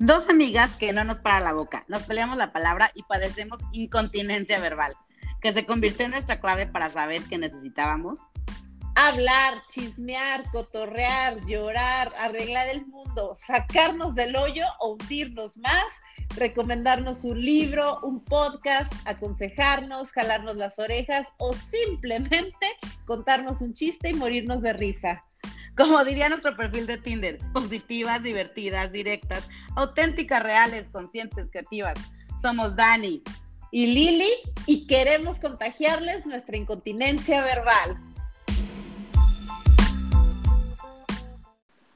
Dos amigas que no nos para la boca, nos peleamos la palabra y padecemos incontinencia verbal, que se convirtió en nuestra clave para saber que necesitábamos. Hablar, chismear, cotorrear, llorar, arreglar el mundo, sacarnos del hoyo o hundirnos más, recomendarnos un libro, un podcast, aconsejarnos, jalarnos las orejas o simplemente contarnos un chiste y morirnos de risa. Como diría nuestro perfil de Tinder, positivas, divertidas, directas, auténticas, reales, conscientes, creativas. Somos Dani y Lili y queremos contagiarles nuestra incontinencia verbal.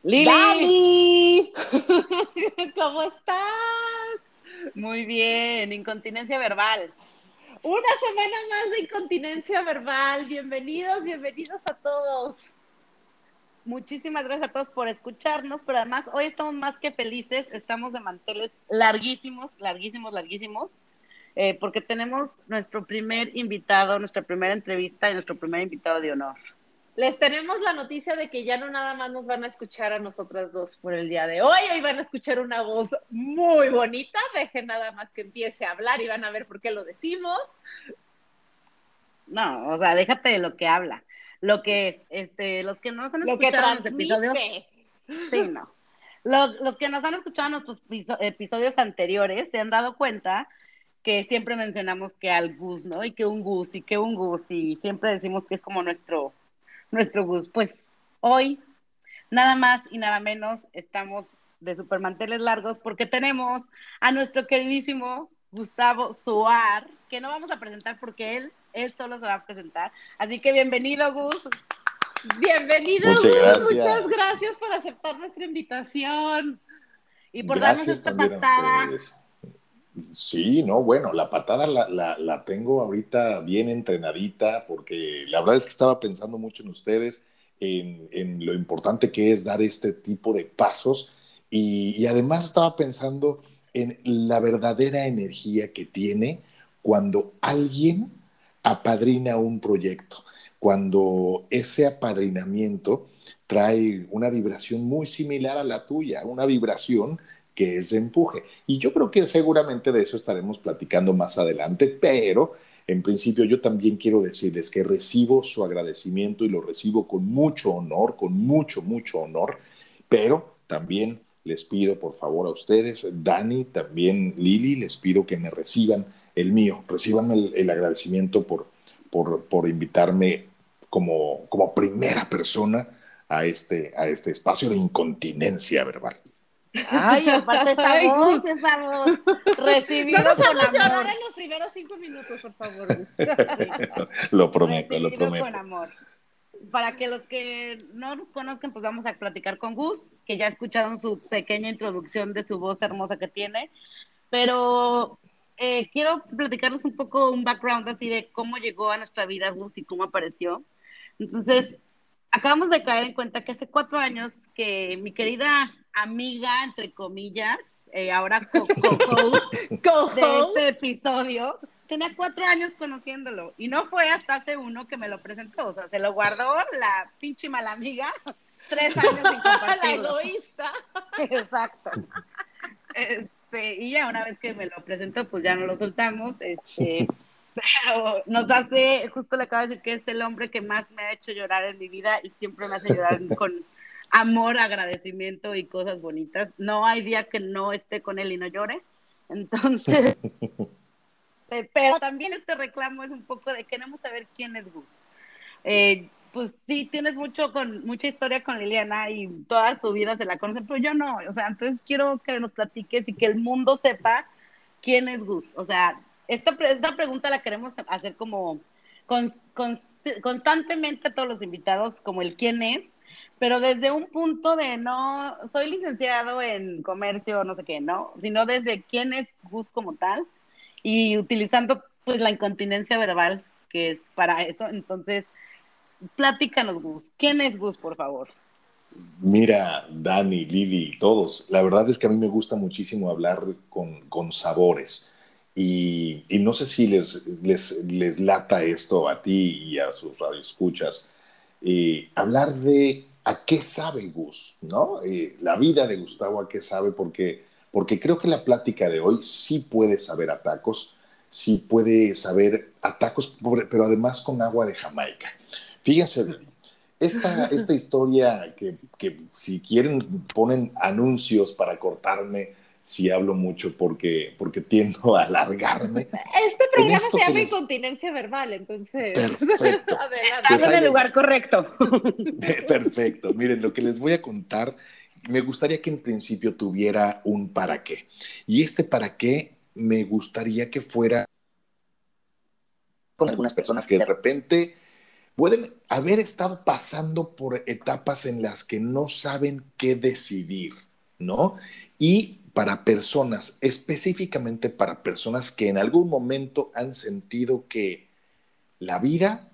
Lili. Dani, ¿cómo estás? Muy bien, incontinencia verbal. Una semana más de incontinencia verbal. Bienvenidos, bienvenidos a todos. Muchísimas gracias a todos por escucharnos, pero además hoy estamos más que felices, estamos de manteles larguísimos, larguísimos, larguísimos, eh, porque tenemos nuestro primer invitado, nuestra primera entrevista y nuestro primer invitado de honor. Les tenemos la noticia de que ya no nada más nos van a escuchar a nosotras dos por el día de hoy, hoy van a escuchar una voz muy bonita, dejen nada más que empiece a hablar y van a ver por qué lo decimos. No, o sea, déjate de lo que habla lo que este, los que nos han escuchado en los episodios. Sí, no. Los, que nos han escuchado en nuestros episodios anteriores se han dado cuenta que siempre mencionamos que al Gus, ¿no? Y que un Gus, y que un Gus, y siempre decimos que es como nuestro, nuestro Gus. Pues hoy, nada más y nada menos, estamos de supermanteles largos porque tenemos a nuestro queridísimo Gustavo Suar, que no vamos a presentar porque él él solo se va a presentar. Así que bienvenido, Gus. Bienvenido, Muchas Gus. Gracias. Muchas gracias por aceptar nuestra invitación. Y por darnos esta patada. Sí, no, bueno, la patada la, la, la, tengo ahorita bien entrenadita porque la verdad es que estaba pensando mucho en ustedes, en, en lo importante que es dar este tipo de pasos y, y además estaba pensando en la verdadera energía que tiene cuando alguien apadrina un proyecto, cuando ese apadrinamiento trae una vibración muy similar a la tuya, una vibración que es de empuje. Y yo creo que seguramente de eso estaremos platicando más adelante, pero en principio yo también quiero decirles que recibo su agradecimiento y lo recibo con mucho honor, con mucho, mucho honor, pero también les pido por favor a ustedes, Dani, también Lili, les pido que me reciban el mío. Reciban el, el agradecimiento por, por, por invitarme como, como, primera persona a este, a este espacio de incontinencia verbal. Ay, aparte esa voz, esa voz. Recibido no con amor. llorar en los primeros cinco minutos, por favor. lo prometo, lo prometo. con amor. Para que los que no nos conozcan, pues vamos a platicar con Gus, que ya escucharon su pequeña introducción de su voz hermosa que tiene. Pero eh, quiero platicarles un poco un background así de cómo llegó a nuestra vida Gus y cómo apareció. Entonces, acabamos de caer en cuenta que hace cuatro años que mi querida amiga, entre comillas, eh, ahora co-host co de este episodio, tenía cuatro años conociéndolo y no fue hasta hace uno que me lo presentó, o sea, se lo guardó la pinche mala amiga tres años sin la compartirlo. egoísta. Exacto. Este, y ya una vez que me lo presentó, pues ya no lo soltamos. Este, pero nos hace, justo le acabo de decir que es el hombre que más me ha hecho llorar en mi vida y siempre me hace llorar con amor, agradecimiento y cosas bonitas. No hay día que no esté con él y no llore. Entonces, eh, pero también este reclamo es un poco de queremos saber quién es Gus. Eh, pues sí, tienes mucho con mucha historia con Liliana y toda tu vida se la conocen, pero yo no, o sea, entonces quiero que nos platiques y que el mundo sepa quién es Gus. O sea, esta, esta pregunta la queremos hacer como con, con, constantemente a todos los invitados, como el quién es, pero desde un punto de no, soy licenciado en comercio, no sé qué, ¿no? Sino desde quién es Gus como tal y utilizando pues la incontinencia verbal que es para eso. Entonces, platícanos, Gus. ¿Quién es Gus, por favor? Mira, Dani, Lili, todos, la verdad es que a mí me gusta muchísimo hablar con, con sabores. Y, no sé si les, les, les, lata esto a ti y a sus radioescuchas. Eh, hablar de a qué sabe Gus, ¿no? Eh, la vida de Gustavo, a qué sabe, porque porque creo que la plática de hoy sí puede saber a tacos, sí puede saber a tacos, pero además con agua de Jamaica. Fíjense, esta, esta historia que, que si quieren ponen anuncios para cortarme si hablo mucho porque, porque tiendo a alargarme. Este programa se llama incontinencia verbal, entonces. Perfecto. Pues en el lugar correcto. Perfecto. Miren, lo que les voy a contar, me gustaría que en principio tuviera un para qué. Y este para qué me gustaría que fuera con algunas personas que de repente pueden haber estado pasando por etapas en las que no saben qué decidir, ¿no? Y para personas, específicamente para personas que en algún momento han sentido que la vida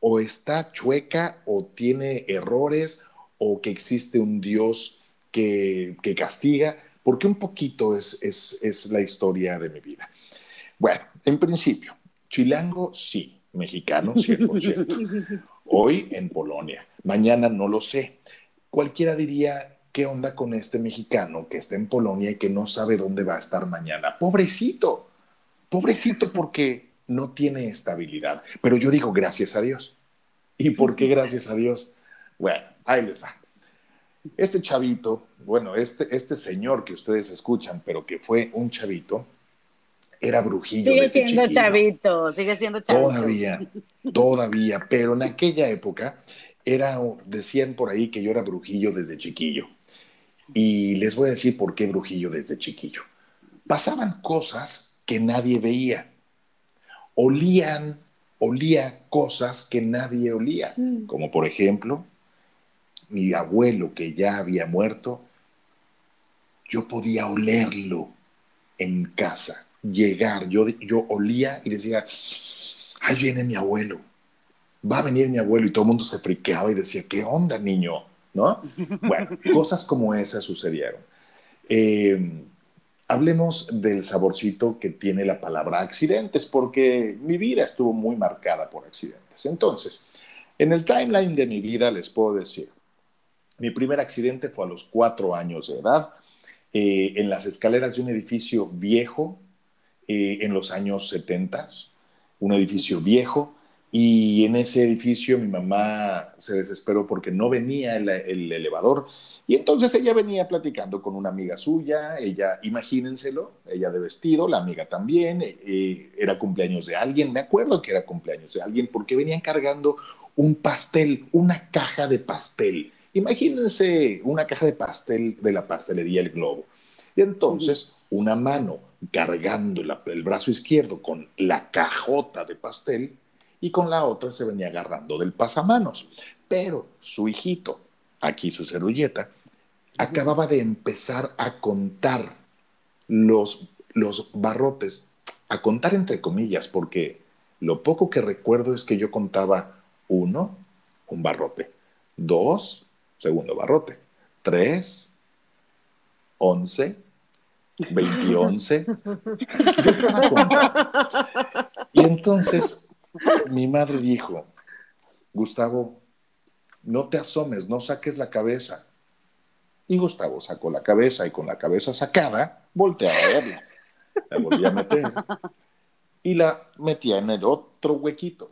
o está chueca o tiene errores o que existe un Dios que, castiga, porque un poquito es, es, es la historia de mi vida. Bueno, en principio, chilango sí, mexicano 100%. Hoy en Polonia, mañana no lo sé. Cualquiera diría, ¿qué onda con este mexicano que está en Polonia y que no sabe dónde va a estar mañana? Pobrecito, pobrecito porque no tiene estabilidad. Pero yo digo gracias a Dios. ¿Y por qué gracias a Dios? Bueno, ahí les va. Este chavito, bueno, este, este señor que ustedes escuchan, pero que fue un chavito, era brujillo. Sigue siendo chavito, sigue siendo chavito. Todavía, todavía, pero en aquella época era, decían por ahí que yo era brujillo desde chiquillo. Y les voy a decir por qué brujillo desde chiquillo. Pasaban cosas que nadie veía. Olían, olía cosas que nadie olía. Mm. Como por ejemplo, mi abuelo que ya había muerto, yo podía olerlo en casa, llegar. Yo, yo olía y decía, ahí viene mi abuelo. Va a venir mi abuelo y todo el mundo se friqueaba y decía, ¿qué onda, niño? ¿no? Bueno, cosas como esas sucedieron. Eh, hablemos del saborcito que tiene la palabra accidentes, porque mi vida estuvo muy marcada por accidentes. Entonces, en el timeline de mi vida les puedo decir, mi primer accidente fue a los cuatro años de edad, eh, en las escaleras de un edificio viejo, eh, en los años 70, un edificio viejo, y en ese edificio mi mamá se desesperó porque no venía el, elevador. Y entonces ella venía platicando con una amiga suya, ella, imagínenselo, ella de vestido, la amiga también, eh, era cumpleaños de alguien, me acuerdo que era cumpleaños de alguien, porque venían cargando un pastel, una caja de pastel. Imagínense una caja de pastel de la pastelería El Globo. Y entonces una mano cargando el brazo izquierdo con la cajota de pastel y con la otra se venía agarrando del pasamanos. Pero su hijito, aquí su servilleta, acababa de empezar a contar los, los barrotes, a contar entre comillas, porque lo poco que recuerdo es que yo contaba uno, un barrote, dos, segundo barrote, tres, once, veintionce. Yo estaba contando. Y entonces mi madre dijo, Gustavo, no te asomes, no saques la cabeza. Y Gustavo sacó la cabeza y con la cabeza sacada, volteaba a verla. La volví a meter y la metía en el otro huequito.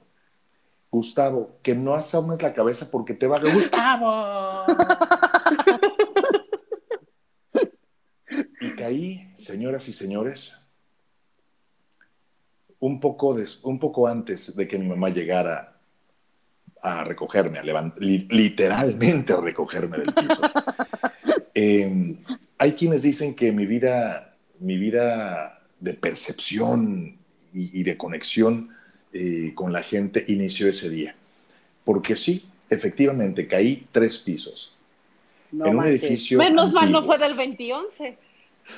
Gustavo, que no asomes la cabeza porque te va a... ¡Gustavo! y caí, señoras y señores, un poco, un poco antes de que mi mamá llegara a recogerme, a literalmente a recogerme del piso. Em, hay quienes dicen que mi vida, mi vida de percepción y, de conexión eh, con la gente inició ese día. Porque sí, efectivamente, caí tres pisos. en un edificio. Menos mal no fue del 2011.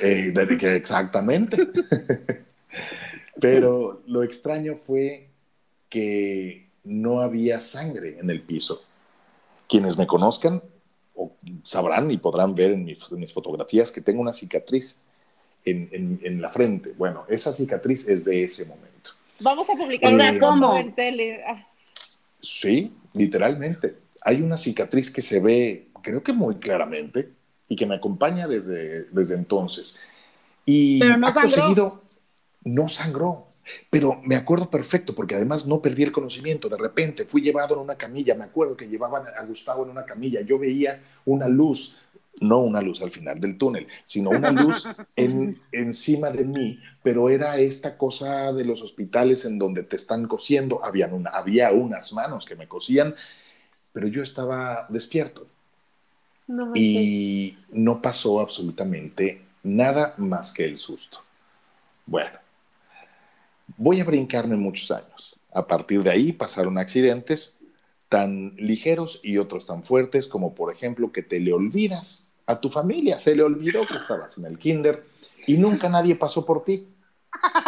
Eh, exactamente. Pero lo extraño fue que no había sangre en el piso. Quienes me conozcan o sabrán y podrán ver en mis, fotografías que tengo una cicatriz en, la frente. Bueno, esa cicatriz es de ese momento. Vamos a publicar una eh, en tele. Ah. Sí, literalmente. Hay una cicatriz que se ve, creo que muy claramente, y que me acompaña desde, desde entonces. Y Pero no acto sangró. seguido no sangró. Pero me acuerdo perfecto, porque además no perdí el conocimiento. De repente fui llevado en una camilla. Me acuerdo que llevaban a Gustavo en una camilla. Yo veía una luz, no una luz al final del túnel, sino una luz en, encima de mí, pero era esta cosa de los hospitales en donde te están cosiendo. Habían una, había unas manos que me cosían, pero yo estaba despierto No y no pasó absolutamente nada más que el susto. Bueno, voy a brincarme muchos años. A partir de ahí pasaron accidentes tan ligeros y otros tan fuertes como por ejemplo que te le olvidas a tu familia, se le olvidó que estabas en el kinder y nunca nadie pasó por ti.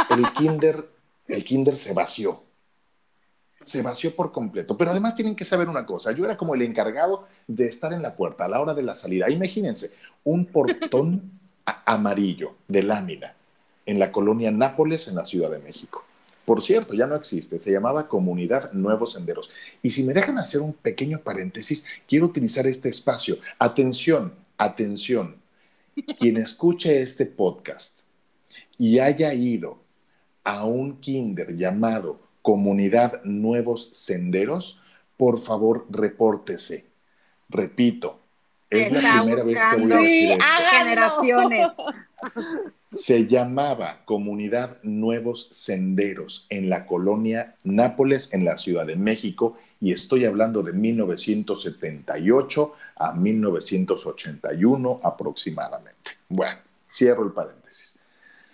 El kinder, el kinder se vació. Se vació por completo. Pero además tienen que saber una cosa. Yo era como el encargado de estar en la puerta a la hora de la salida. Imagínense, un portón amarillo de lámina en la colonia Nápoles, en la Ciudad de México. Por cierto, ya no existe, se llamaba Comunidad Nuevos Senderos. Y si me dejan hacer un pequeño paréntesis, quiero utilizar este espacio. Atención, atención. Quien escuche este podcast y haya ido a un kinder llamado Comunidad Nuevos Senderos, por favor, repórtese. Repito, es la primera vez que voy a decir esto. Generaciones. Se llamaba Comunidad Nuevos Senderos en la colonia Nápoles, en la Ciudad de México, y estoy hablando de 1978 a 1981 aproximadamente. Bueno, cierro el paréntesis.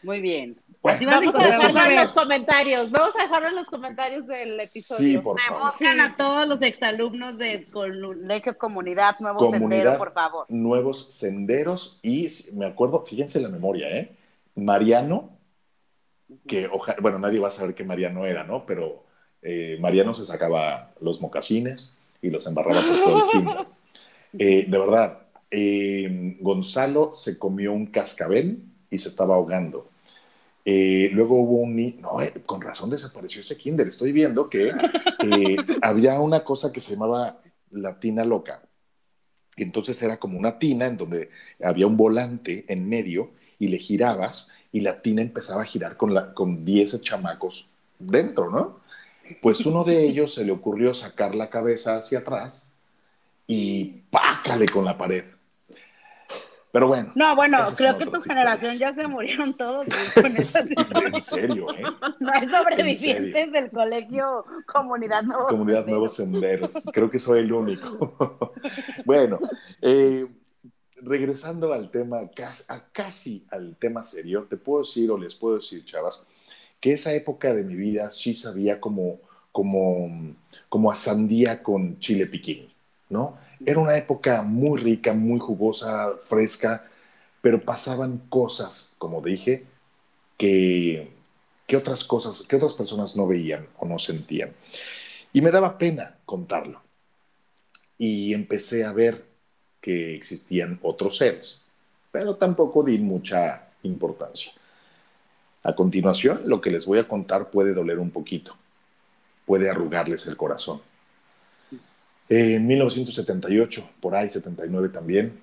Muy bien. Bueno, Así a Vamos a dejarlo en los comentarios. Vamos a dejarlo en los comentarios del episodio. Sí, por favor. buscan Sí. a todos los exalumnos de Colegio Comunidad Nuevo Comunidad Sendero, por favor. Nuevos Senderos, y me acuerdo, fíjense la memoria, ¿eh? Mariano, que ojalá, bueno, nadie va a saber qué Mariano era, ¿no? Pero eh, Mariano se sacaba los mocasines y los embarraba por todo el kinder. Eh, de verdad, eh, Gonzalo se comió un cascabel y se estaba ahogando. Eh, luego hubo un niño, no, eh, con razón desapareció ese kinder. Estoy viendo que había una cosa que se llamaba la tina loca. Entonces era como una tina en donde había un volante en medio y le girabas y la tina empezaba a girar con, la, con 10 chamacos dentro, ¿no? Pues uno de ellos se le ocurrió sacar la cabeza hacia atrás y pácale con la pared. Pero bueno, No, bueno, creo que tu generación ya se murieron todos con esas en serio, ¿eh? No hay sobrevivientes del colegio Comunidad Nuevo Comunidad Sendero. Nuevos Senderos. Creo que soy el único. bueno, eh, regresando al tema, casi, al tema serio, te puedo decir o les puedo decir, chavas, que esa época de mi vida sí sabía como, como, como a sandía con chile piquín, ¿no? Era una época muy rica, muy jugosa, fresca, pero pasaban cosas, como dije, que, que otras cosas, que otras personas no veían o no sentían. Y me daba pena contarlo. Y empecé a ver que existían otros seres, pero tampoco di mucha importancia. A continuación, lo que les voy a contar puede doler un poquito, puede arrugarles el corazón. En 1978, por ahí 79 también,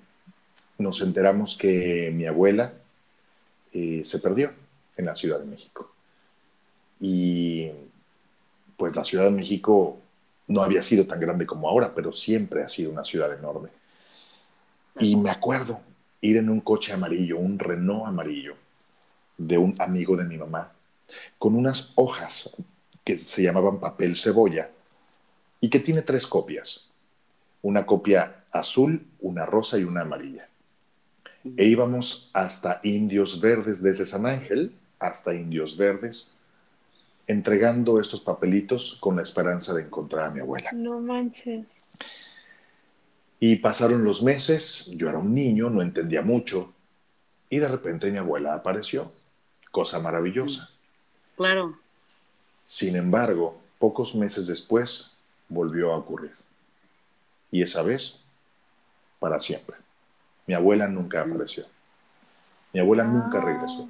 nos enteramos que mi abuela eh, se perdió en la Ciudad de México. Y pues la Ciudad de México no había sido tan grande como ahora, pero siempre ha sido una ciudad enorme. Y me acuerdo ir en un coche amarillo, un Renault amarillo, de un amigo de mi mamá, con unas hojas que se llamaban papel cebolla y que tiene tres copias. Una copia azul, una rosa y una amarilla. E íbamos hasta Indios Verdes, desde San Ángel hasta Indios Verdes, entregando estos papelitos con la esperanza de encontrar a mi abuela. No manches. Y pasaron los meses, yo era un niño, no entendía mucho, y de repente mi abuela apareció, cosa maravillosa. Claro. Sin embargo, pocos meses después volvió a ocurrir. Y esa vez, para siempre. Mi abuela nunca apareció. Mi abuela nunca regresó.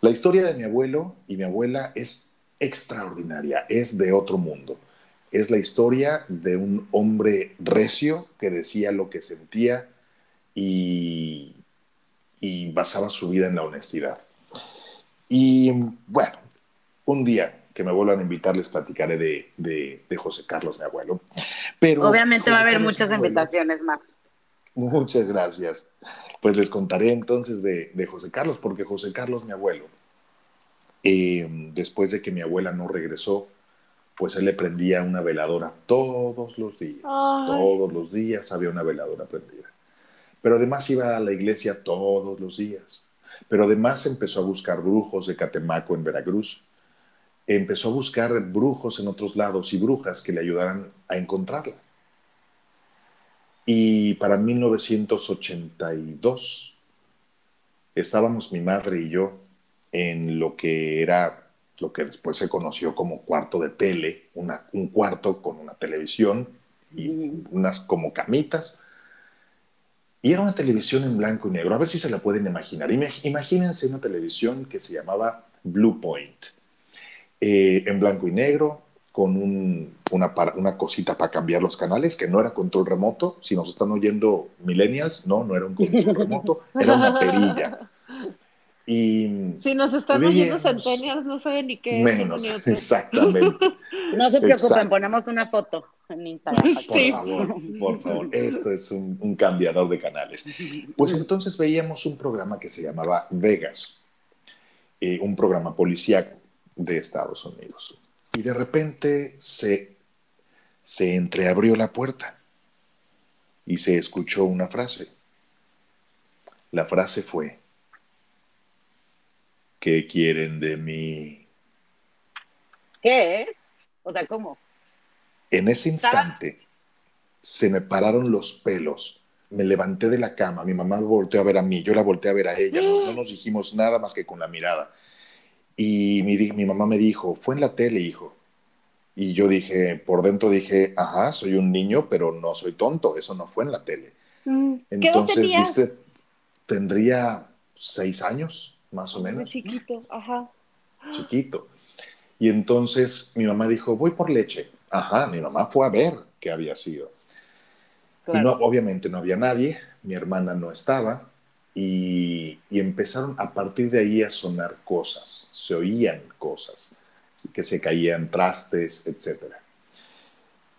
La historia de mi abuelo y mi abuela es extraordinaria, es de otro mundo. Es la historia de un hombre recio que decía lo que sentía y, y basaba su vida en la honestidad. Y bueno, un día que me vuelvan a invitar les platicaré de, de, José Carlos, mi abuelo. Pero Obviamente va a haber muchas invitaciones más. Muchas gracias. Pues les contaré entonces de, de José Carlos, porque José Carlos, mi abuelo, eh, después de que mi abuela no regresó, pues él le prendía una veladora todos los días. Todos los días había una veladora prendida. Pero además iba a la iglesia todos los días. Pero además empezó a buscar brujos de Catemaco en Veracruz. Empezó a buscar brujos en otros lados y brujas que le ayudaran a encontrarla. Y para 1982 estábamos mi madre y yo en lo que era lo que después se conoció como cuarto de tele, un cuarto con una televisión y unas como camitas. Y era una televisión en blanco y negro. A ver si se la pueden imaginar. Imagínense una televisión que se llamaba Blue Point, eh, en blanco y negro, con una, una cosita para cambiar los canales, que no era control remoto. Si nos están oyendo millennials, no, no era un control remoto, era una perilla. Y si nos están oyendo centenias, no saben ni qué menos, exactamente. no se preocupen, ponemos una foto en Instagram. Por favor, por favor, esto es un, cambiador de canales. Pues entonces veíamos un programa que se llamaba Vegas, eh, un programa policíaco de Estados Unidos. Y de repente se, se entreabrió la puerta y se escuchó una frase. La frase fue, ¿Qué quieren de mí? ¿Qué? O sea, ¿cómo? En ese instante se me pararon los pelos. Me levanté de la cama, mi mamá volteó a ver a mí, yo la volteé a ver a ella, no, nos dijimos nada más que con la mirada. Y mi, mi mamá me dijo, fue en la tele, hijo. Y yo dije, por dentro dije, ajá, soy un niño, pero no soy tonto, eso no fue en la tele. Mm, Entonces, tendría seis años más o menos. chiquito, ajá. Chiquito. Y entonces mi mamá dijo, voy por leche. Ajá, mi mamá fue a ver qué había sido. Y no, obviamente no había nadie, mi hermana no estaba, y, y, empezaron a partir de ahí a sonar cosas, se oían cosas, que se caían trastes, etc.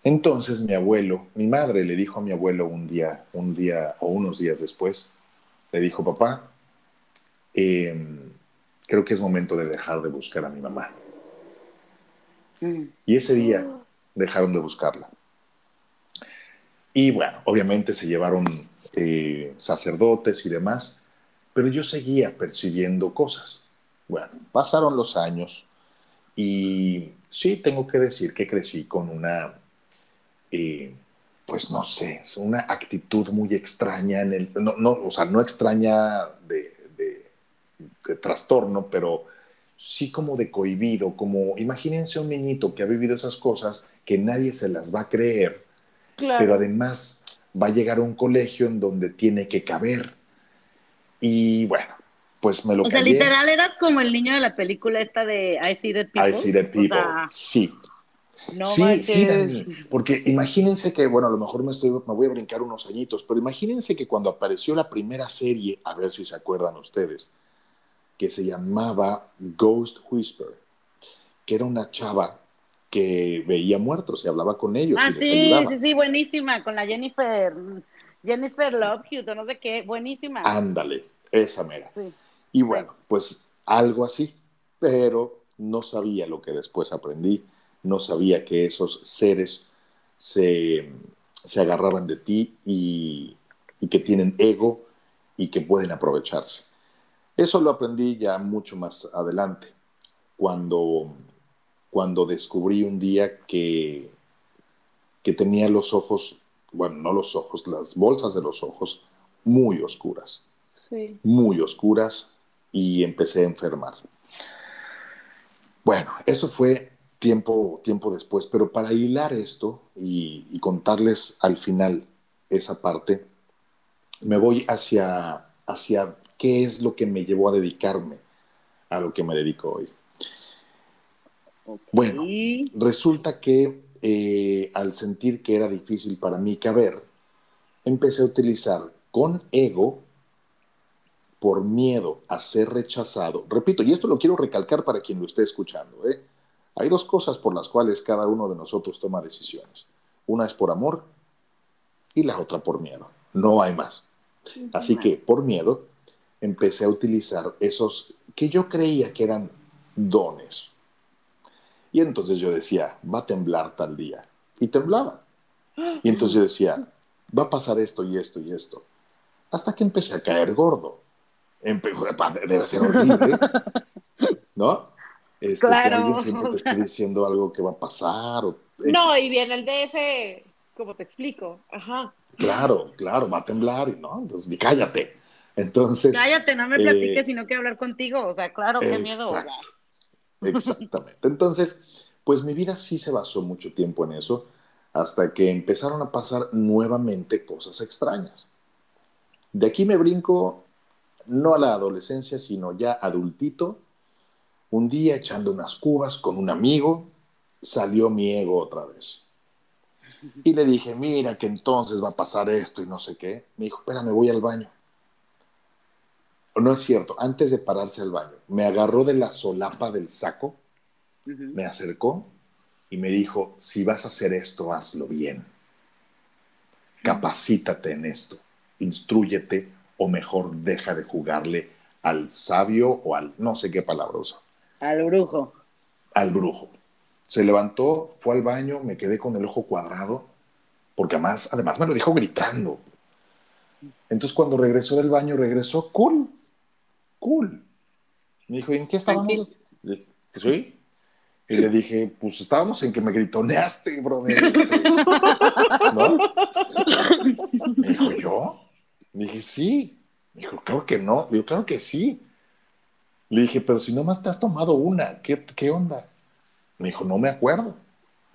Entonces mi abuelo, mi madre le dijo a mi abuelo un día, un día o unos días después, le dijo, papá, Em, creo que es momento de dejar de buscar a mi mamá. Mm. Y ese día dejaron de buscarla. Y bueno, obviamente se llevaron eh, sacerdotes y demás, pero yo seguía percibiendo cosas. Bueno, pasaron los años y sí, tengo que decir que crecí con una, eh, pues no sé, una actitud muy extraña en el, no, no, o sea, no extraña de, de trastorno, pero sí como de cohibido, como imagínense un niñito que ha vivido esas cosas que nadie se las va a creer, pero además va a llegar a un colegio en donde tiene que caber. Y bueno, pues me lo O sea, literal eras como el niño de la película esta de I See the People. I See the People, sí. sí, sí, Dani, porque imagínense que, bueno, a lo mejor me, estoy, me voy a brincar unos añitos, pero imagínense que cuando apareció la primera serie, a ver si se acuerdan ustedes, que se llamaba Ghost Whisper, que era una chava que veía muertos y hablaba con ellos. Ah, y les sí, sí, sí, buenísima, con la Jennifer, Jennifer Love o no sé qué, buenísima. Ándale, esa mera. Y bueno, pues algo así, pero no sabía lo que después aprendí, no sabía que esos seres se, se agarraban de ti y, y que tienen ego y que pueden aprovecharse. Eso lo aprendí ya mucho más adelante, cuando, cuando descubrí un día que, que tenía los ojos, bueno, no los ojos, las bolsas de los ojos muy oscuras. Muy oscuras y empecé a enfermar. Bueno, eso fue tiempo, tiempo después, pero para hilar esto y, y contarles al final esa parte, me voy hacia, hacia qué es lo que me llevó a dedicarme a lo que me dedico hoy. Bueno, resulta que eh, al sentir que era difícil para mí caber, empecé a utilizar con ego por miedo a ser rechazado. Repito, y esto lo quiero recalcar para quien lo esté escuchando. ¿eh? Hay dos cosas por las cuales cada uno de nosotros toma decisiones. Una es por amor y la otra por miedo. No hay más. Así que por miedo empecé a utilizar esos que yo creía que eran dones. Y entonces yo decía, va a temblar tal día. Y temblaba. Y entonces yo decía, va a pasar esto y esto y esto. Hasta que empecé a caer gordo. Debe ser horrible, ¿no? Este, claro. Que alguien siempre te esté diciendo algo que va a pasar. no, y viene el DF, como te explico. Ajá. Claro, claro, va a temblar, y ¿no? Entonces, ni cállate. Entonces. Cállate, no me platiques, eh, sino que hablar contigo. O sea, claro, qué miedo. Exactamente. Entonces, pues mi vida sí se basó mucho tiempo en eso, hasta que empezaron a pasar nuevamente cosas extrañas. De aquí me brinco, no a la adolescencia, sino ya adultito. Un día echando unas cubas con un amigo, salió mi ego otra vez. Y le dije, mira que entonces va a pasar esto y no sé qué. Me dijo, espérame, voy al baño. No es cierto, antes de pararse al baño, me agarró de la solapa del saco, me acercó y me dijo, si vas a hacer esto, hazlo bien. Capacítate en esto, instruyete o mejor deja de jugarle al sabio o al no sé qué palabra usa. Al brujo. Al brujo. Se levantó, fue al baño, me quedé con el ojo cuadrado, porque además, además me lo dijo gritando. Entonces cuando regresó del baño, regresó cool, cool. Me dijo, ¿en qué estábamos? ¿Sí? Y le dije, pues estábamos en que me gritoneaste, brother. Este, ¿No? Me dijo, ¿yo? Le dije, sí. Me dijo, claro que no. Le digo, claro que sí. Le dije, pero si nomás te has tomado una, ¿qué, qué onda? Me dijo, no me acuerdo.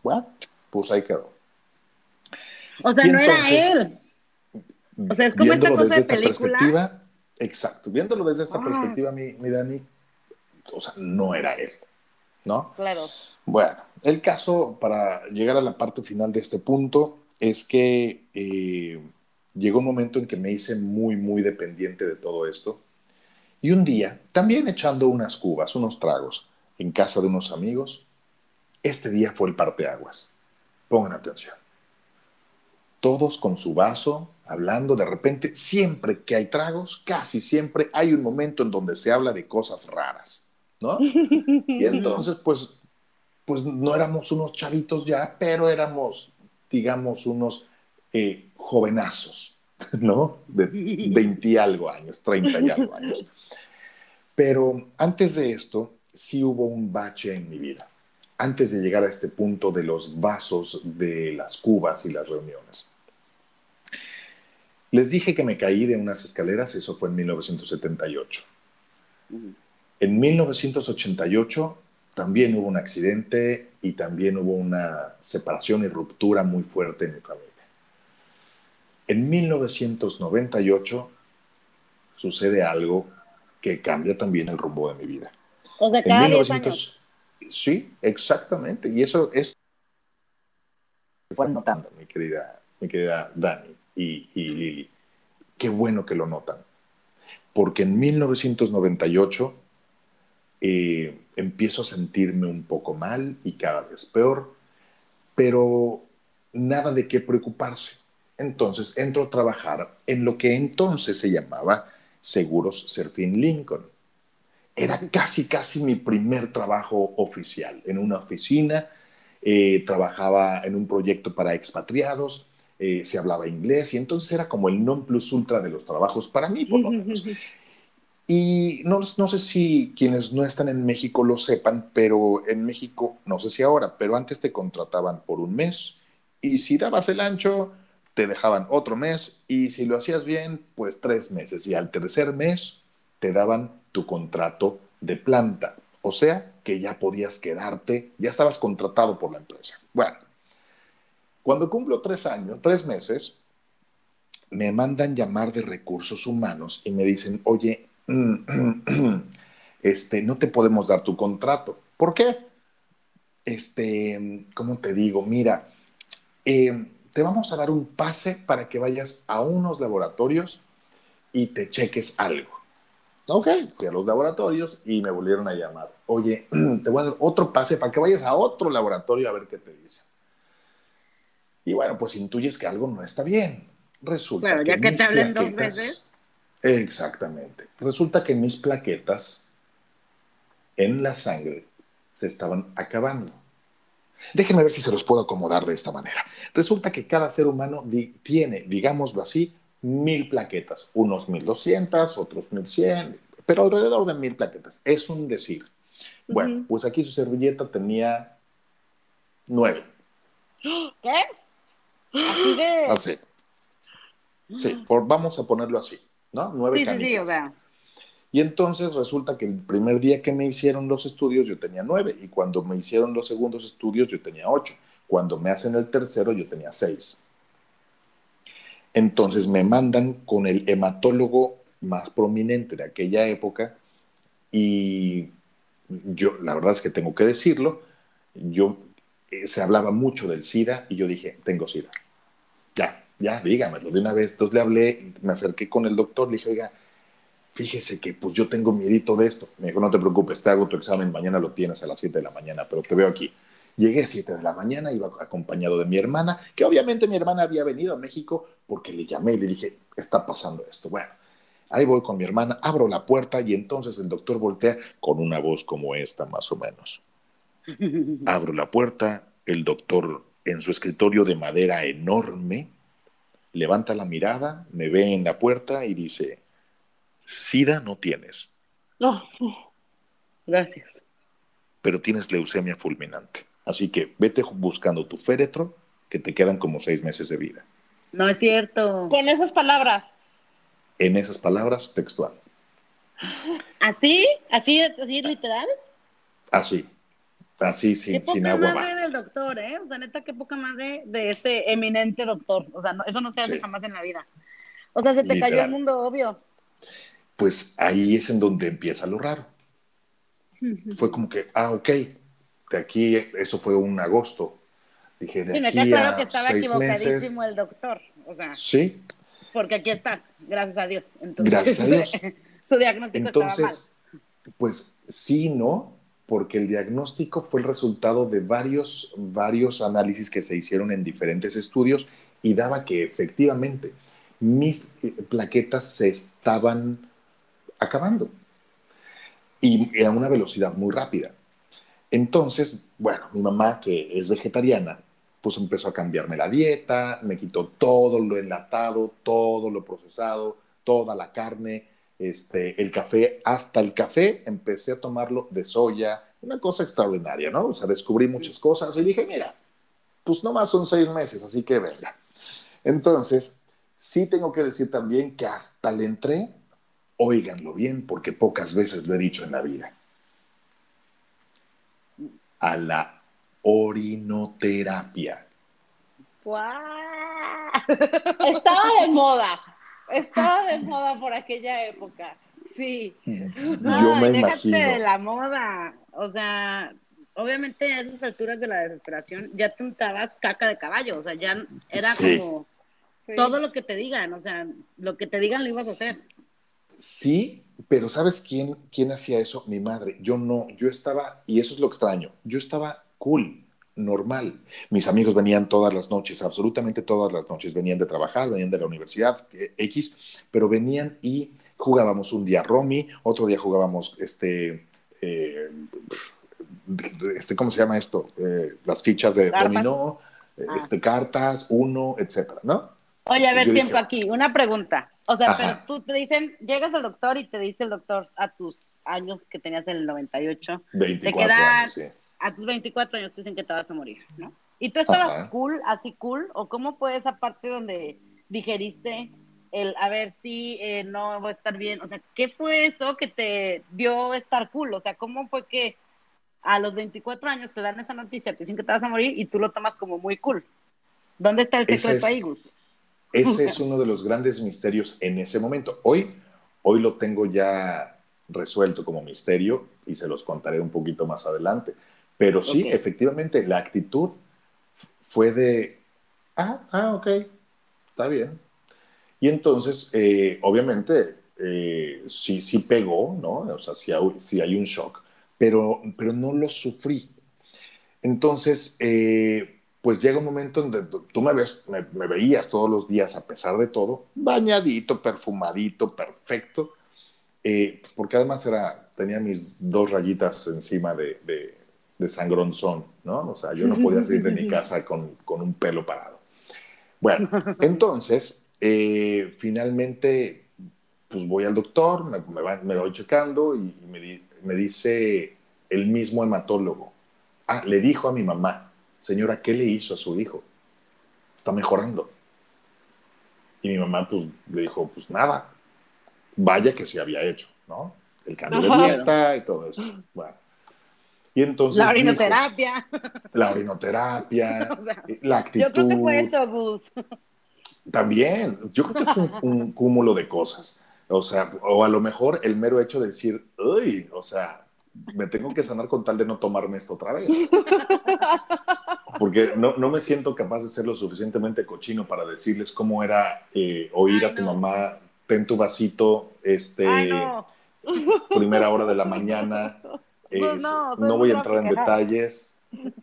Bueno, pues ahí quedó. O sea, no era él. O sea, es como esta cosa de película. Exacto, viéndolo desde esta ah. perspectiva, mi, mi Dani, o sea, no era él, ¿no? Claro. Bueno, el caso, para llegar a la parte final de este punto, es que eh, llegó un momento en que me hice muy, muy dependiente de todo esto. Y un día, también echando unas cubas, unos tragos, en casa de unos amigos, este día fue el parteaguas. Pongan atención. Todos con su vaso, hablando de repente, siempre que hay tragos, casi siempre hay un momento en donde se habla de cosas raras, ¿no? Y entonces, pues, pues no éramos unos chavitos ya, pero éramos, digamos, unos eh, jovenazos, ¿no? De 20 y algo años, 30 y algo años. Pero antes de esto, sí hubo un bache en mi vida, antes de llegar a este punto de los vasos, de las cubas y las reuniones. Les dije que me caí de unas escaleras, eso fue en 1978. En 1988 también hubo un accidente y también hubo una separación y ruptura muy fuerte en mi familia. En 1998 sucede algo que cambia también el rumbo de mi vida. O sea, cada 1900... Sí, exactamente. Y eso es... Fue notando, mi querida, mi querida Dani y, Lili. Qué bueno que lo notan. Porque en 1998 eh, empiezo a sentirme un poco mal y cada vez peor, pero nada de qué preocuparse. Entonces entro a trabajar en lo que entonces se llamaba Seguros Serfín Lincoln. Era casi, casi mi primer trabajo oficial en una oficina. Eh, trabajaba en un proyecto para expatriados eh, se hablaba inglés y entonces era como el non plus ultra de los trabajos para mí, por lo menos. Y no, no sé si quienes no están en México lo sepan, pero en México, no sé si ahora, pero antes te contrataban por un mes y si dabas el ancho, te dejaban otro mes y si lo hacías bien, pues tres meses y al tercer mes te daban tu contrato de planta. O sea, que ya podías quedarte, ya estabas contratado por la empresa. Bueno, cuando cumplo tres años, tres meses, me mandan llamar de recursos humanos y me dicen, oye, este, no te podemos dar tu contrato. ¿Por qué? Este, ¿cómo te digo? Mira, em, te vamos a dar un pase para que vayas a unos laboratorios y te cheques algo. Ok, fui a los laboratorios y me volvieron a llamar. Oye, te voy a dar otro pase para que vayas a otro laboratorio a ver qué te dicen. Y bueno, pues intuyes que algo no está bien. Resulta claro, ya que, que te hablen dos veces. Exactamente. Resulta que mis plaquetas en la sangre se estaban acabando. Déjenme ver si se los puedo acomodar de esta manera. Resulta que cada ser humano tiene, digámoslo así, mil plaquetas, unos mil doscientas, otros mil cien, pero alrededor de mil plaquetas. Es un decir. Bueno, pues aquí su servilleta tenía nueve. ¿Qué? Así de. Así. Sí, por, vamos a ponerlo así, ¿no? Nueve sí, sí, sí, o sea. Y entonces resulta que el primer día que me hicieron los estudios yo tenía nueve y cuando me hicieron los segundos estudios yo tenía ocho. Cuando me hacen el tercero yo tenía seis. Entonces me mandan con el hematólogo más prominente de aquella época y yo, la verdad es que tengo que decirlo, yo eh, se hablaba mucho del SIDA y yo dije, tengo SIDA. Ya, ya, dígamelo de una vez. Entonces le hablé, me acerqué con el doctor, le dije, oiga, fíjese que pues yo tengo miedito de esto. Me dijo, no te preocupes, te hago tu examen, mañana lo tienes a las 7 de la mañana, pero te veo aquí. Llegué a 7 de la mañana, iba acompañado de mi hermana, que obviamente mi hermana había venido a México porque le llamé y le dije, está pasando esto. Bueno, ahí voy con mi hermana, abro la puerta y entonces el doctor voltea con una voz como esta, más o menos. Abro la puerta, el doctor en su escritorio de madera enorme, levanta la mirada, me ve en la puerta y dice, SIDA no tienes. No, gracias. Pero tienes leucemia fulminante. Así que vete buscando tu féretro, que te quedan como seis meses de vida. No es cierto. Con esas palabras. En esas palabras, textual. ¿Así? ¿Así, así literal? Así. Así, sin, qué sin poca agua. madre del doctor, ¿eh? O sea, neta, qué poca madre de este eminente doctor. O sea, no, eso no se hace Sí. jamás en la vida. O sea, se te cayó Literal. el mundo, obvio. Pues ahí es en donde empieza lo raro. Fue como que, ah, ok, de aquí, eso fue un agosto. Dije, de Sí, me aquí claro a que estaba seis equivocadísimo meses. el doctor. O sea, Sí, porque aquí estás, gracias a Dios. Entonces, Gracias a Dios. su diagnóstico estaba mal. Entonces, pues sí, no, porque el diagnóstico fue el resultado de varios, varios análisis que se hicieron en diferentes estudios y daba que efectivamente mis eh, plaquetas se estaban acabando y a una velocidad muy rápida. Entonces, bueno, mi mamá, que es vegetariana, pues empezó a cambiarme la dieta, me quitó todo lo enlatado, todo lo procesado, toda la carne, este, el café, hasta el café empecé a tomarlo de soya, una cosa extraordinaria, ¿no? O sea, descubrí muchas cosas y dije, mira, pues nomás son seis meses, así que venga. Entonces, sí tengo que decir también que hasta le entré, óiganlo bien, porque pocas veces lo he dicho en la vida, a la orinoterapia. ¡Guau! Estaba de moda. Estaba de moda por aquella época. Sí. Yo me Ay, imagino. Déjate de la moda. O sea, obviamente a esas alturas de la desesperación ya te untabas caca de caballo. O sea, ya era Sí. como sí. todo lo que te digan. O sea, lo que te digan lo ibas a hacer. Sí, pero ¿sabes quién, quién hacía eso? Mi madre. Yo no, yo estaba, y eso es lo extraño, yo estaba cool, normal. Mis amigos venían todas las noches, absolutamente todas las noches, venían de trabajar, venían de la universidad eh, X, pero venían y jugábamos un día Romy, otro día jugábamos este, eh, este ¿cómo se llama esto? Eh, las fichas de Cartas. dominó, eh, Ah. este, cartas, uno, etcétera, ¿no? Oye, a ver, Yo tiempo dije- aquí. Una pregunta. O sea, Ajá. pero tú te dicen, llegas al doctor y te dice el doctor a tus años que tenías en el 98, 24 quedan- años, sí. A tus 24 años te dicen que te vas a morir, ¿no? ¿Y tú estabas Ajá. cool, así cool? ¿O cómo fue esa parte donde digeriste el, a ver si eh, no voy a estar bien? O sea, ¿qué fue eso que te dio estar cool? O sea, ¿cómo fue que a los 24 años te dan esa noticia, te dicen que te vas a morir y tú lo tomas como muy cool? ¿Dónde está el secreto ahí, Gus? Ese es uno de los grandes misterios en ese momento. Hoy, hoy lo tengo ya resuelto como misterio y se los contaré un poquito más adelante. Pero sí, Ok. efectivamente, la actitud fue de, ah, ah, ok, está bien. Y entonces, eh, obviamente, eh, sí, sí pegó, ¿no? O sea, sí hay, sí hay un shock, pero, pero no lo sufrí. Entonces, eh, pues llega un momento donde tú me, ves, me, me, veías todos los días, a pesar de todo, bañadito, perfumadito, perfecto, eh, pues porque además era, tenía mis dos rayitas encima de, de, de, sangronzón, ¿no? O sea, yo no podía salir de mi casa con, con un pelo parado. Bueno, entonces, eh, finalmente, pues voy al doctor, me, me, va, me voy checando y me, me dice el mismo hematólogo, ah, le dijo a mi mamá, señora, ¿qué le hizo a su hijo? Está mejorando. Y mi mamá, pues, le dijo, pues nada, vaya que se había hecho, ¿no? El cambio de dieta y todo eso. Bueno. Y entonces. La orinoterapia. Dijo, la orinoterapia, o sea, la actitud. Yo creo que fue eso, Gus. También, yo creo que fue un, un, cúmulo de cosas. O sea, o a lo mejor el mero hecho de decir, uy, o sea, me tengo que sanar con tal de no tomarme esto otra vez. Porque no, no me siento capaz de ser lo suficientemente cochino para decirles cómo era eh, oír Ay, a tu no. mamá, ten tu vasito, este, Ay, no. primera hora de la mañana. Es, no, no, voy a entrar en detalles,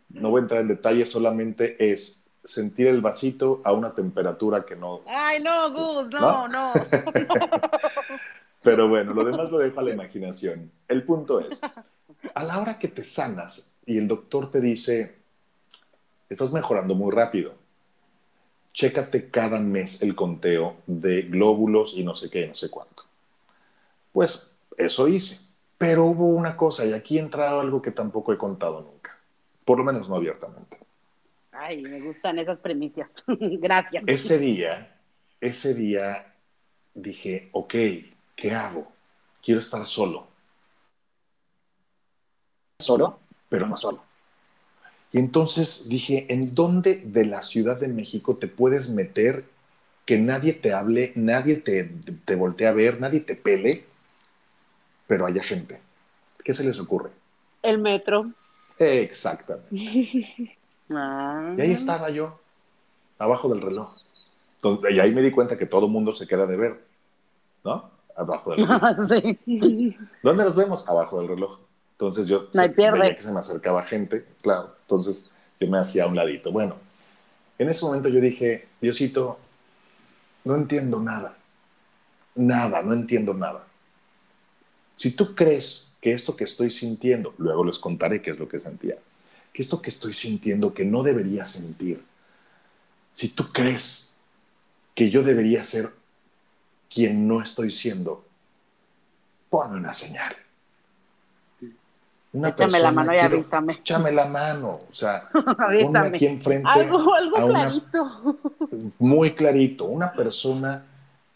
no voy a entrar en detalles, solamente es sentir el vasito a una temperatura que no. Ay, no, Gus, no, no. no. Pero bueno, lo demás lo dejo a la imaginación. El punto es, a la hora que te sanas y el doctor te dice, estás mejorando muy rápido, chécate cada mes el conteo de glóbulos y no sé qué, no sé cuánto. Pues eso hice. Pero hubo una cosa, y aquí entra algo que tampoco he contado nunca, por lo menos no abiertamente. Ay, me gustan esas primicias. Gracias. Ese día, ese día dije, ok, ¿qué hago? Quiero estar solo. Solo, pero no solo. Y entonces dije, ¿en dónde de la Ciudad de México te puedes meter que nadie te hable, nadie te, te voltee a ver, nadie te pele, pero haya gente? ¿Qué se les ocurre? El metro. Exactamente. ah. Y ahí estaba yo, abajo del reloj. Y ahí me di cuenta que todo el mundo se queda de ver, ¿no? abajo del reloj. sí. ¿Dónde nos vemos? Abajo del reloj. Entonces yo no se, veía que se me acercaba gente, claro. Entonces yo me hacía a un ladito. Bueno, en ese momento yo dije, Diosito, no entiendo nada. Nada, no entiendo nada. Si tú crees que esto que estoy sintiendo, luego les contaré qué es lo que sentía, que esto que estoy sintiendo que no debería sentir, si tú crees que yo debería ser quien no estoy siendo, ponme una señal. Una échame la mano y quiero. Échame la mano, o sea, ponme aquí enfrente. Algo, algo a una, clarito. Muy clarito, una persona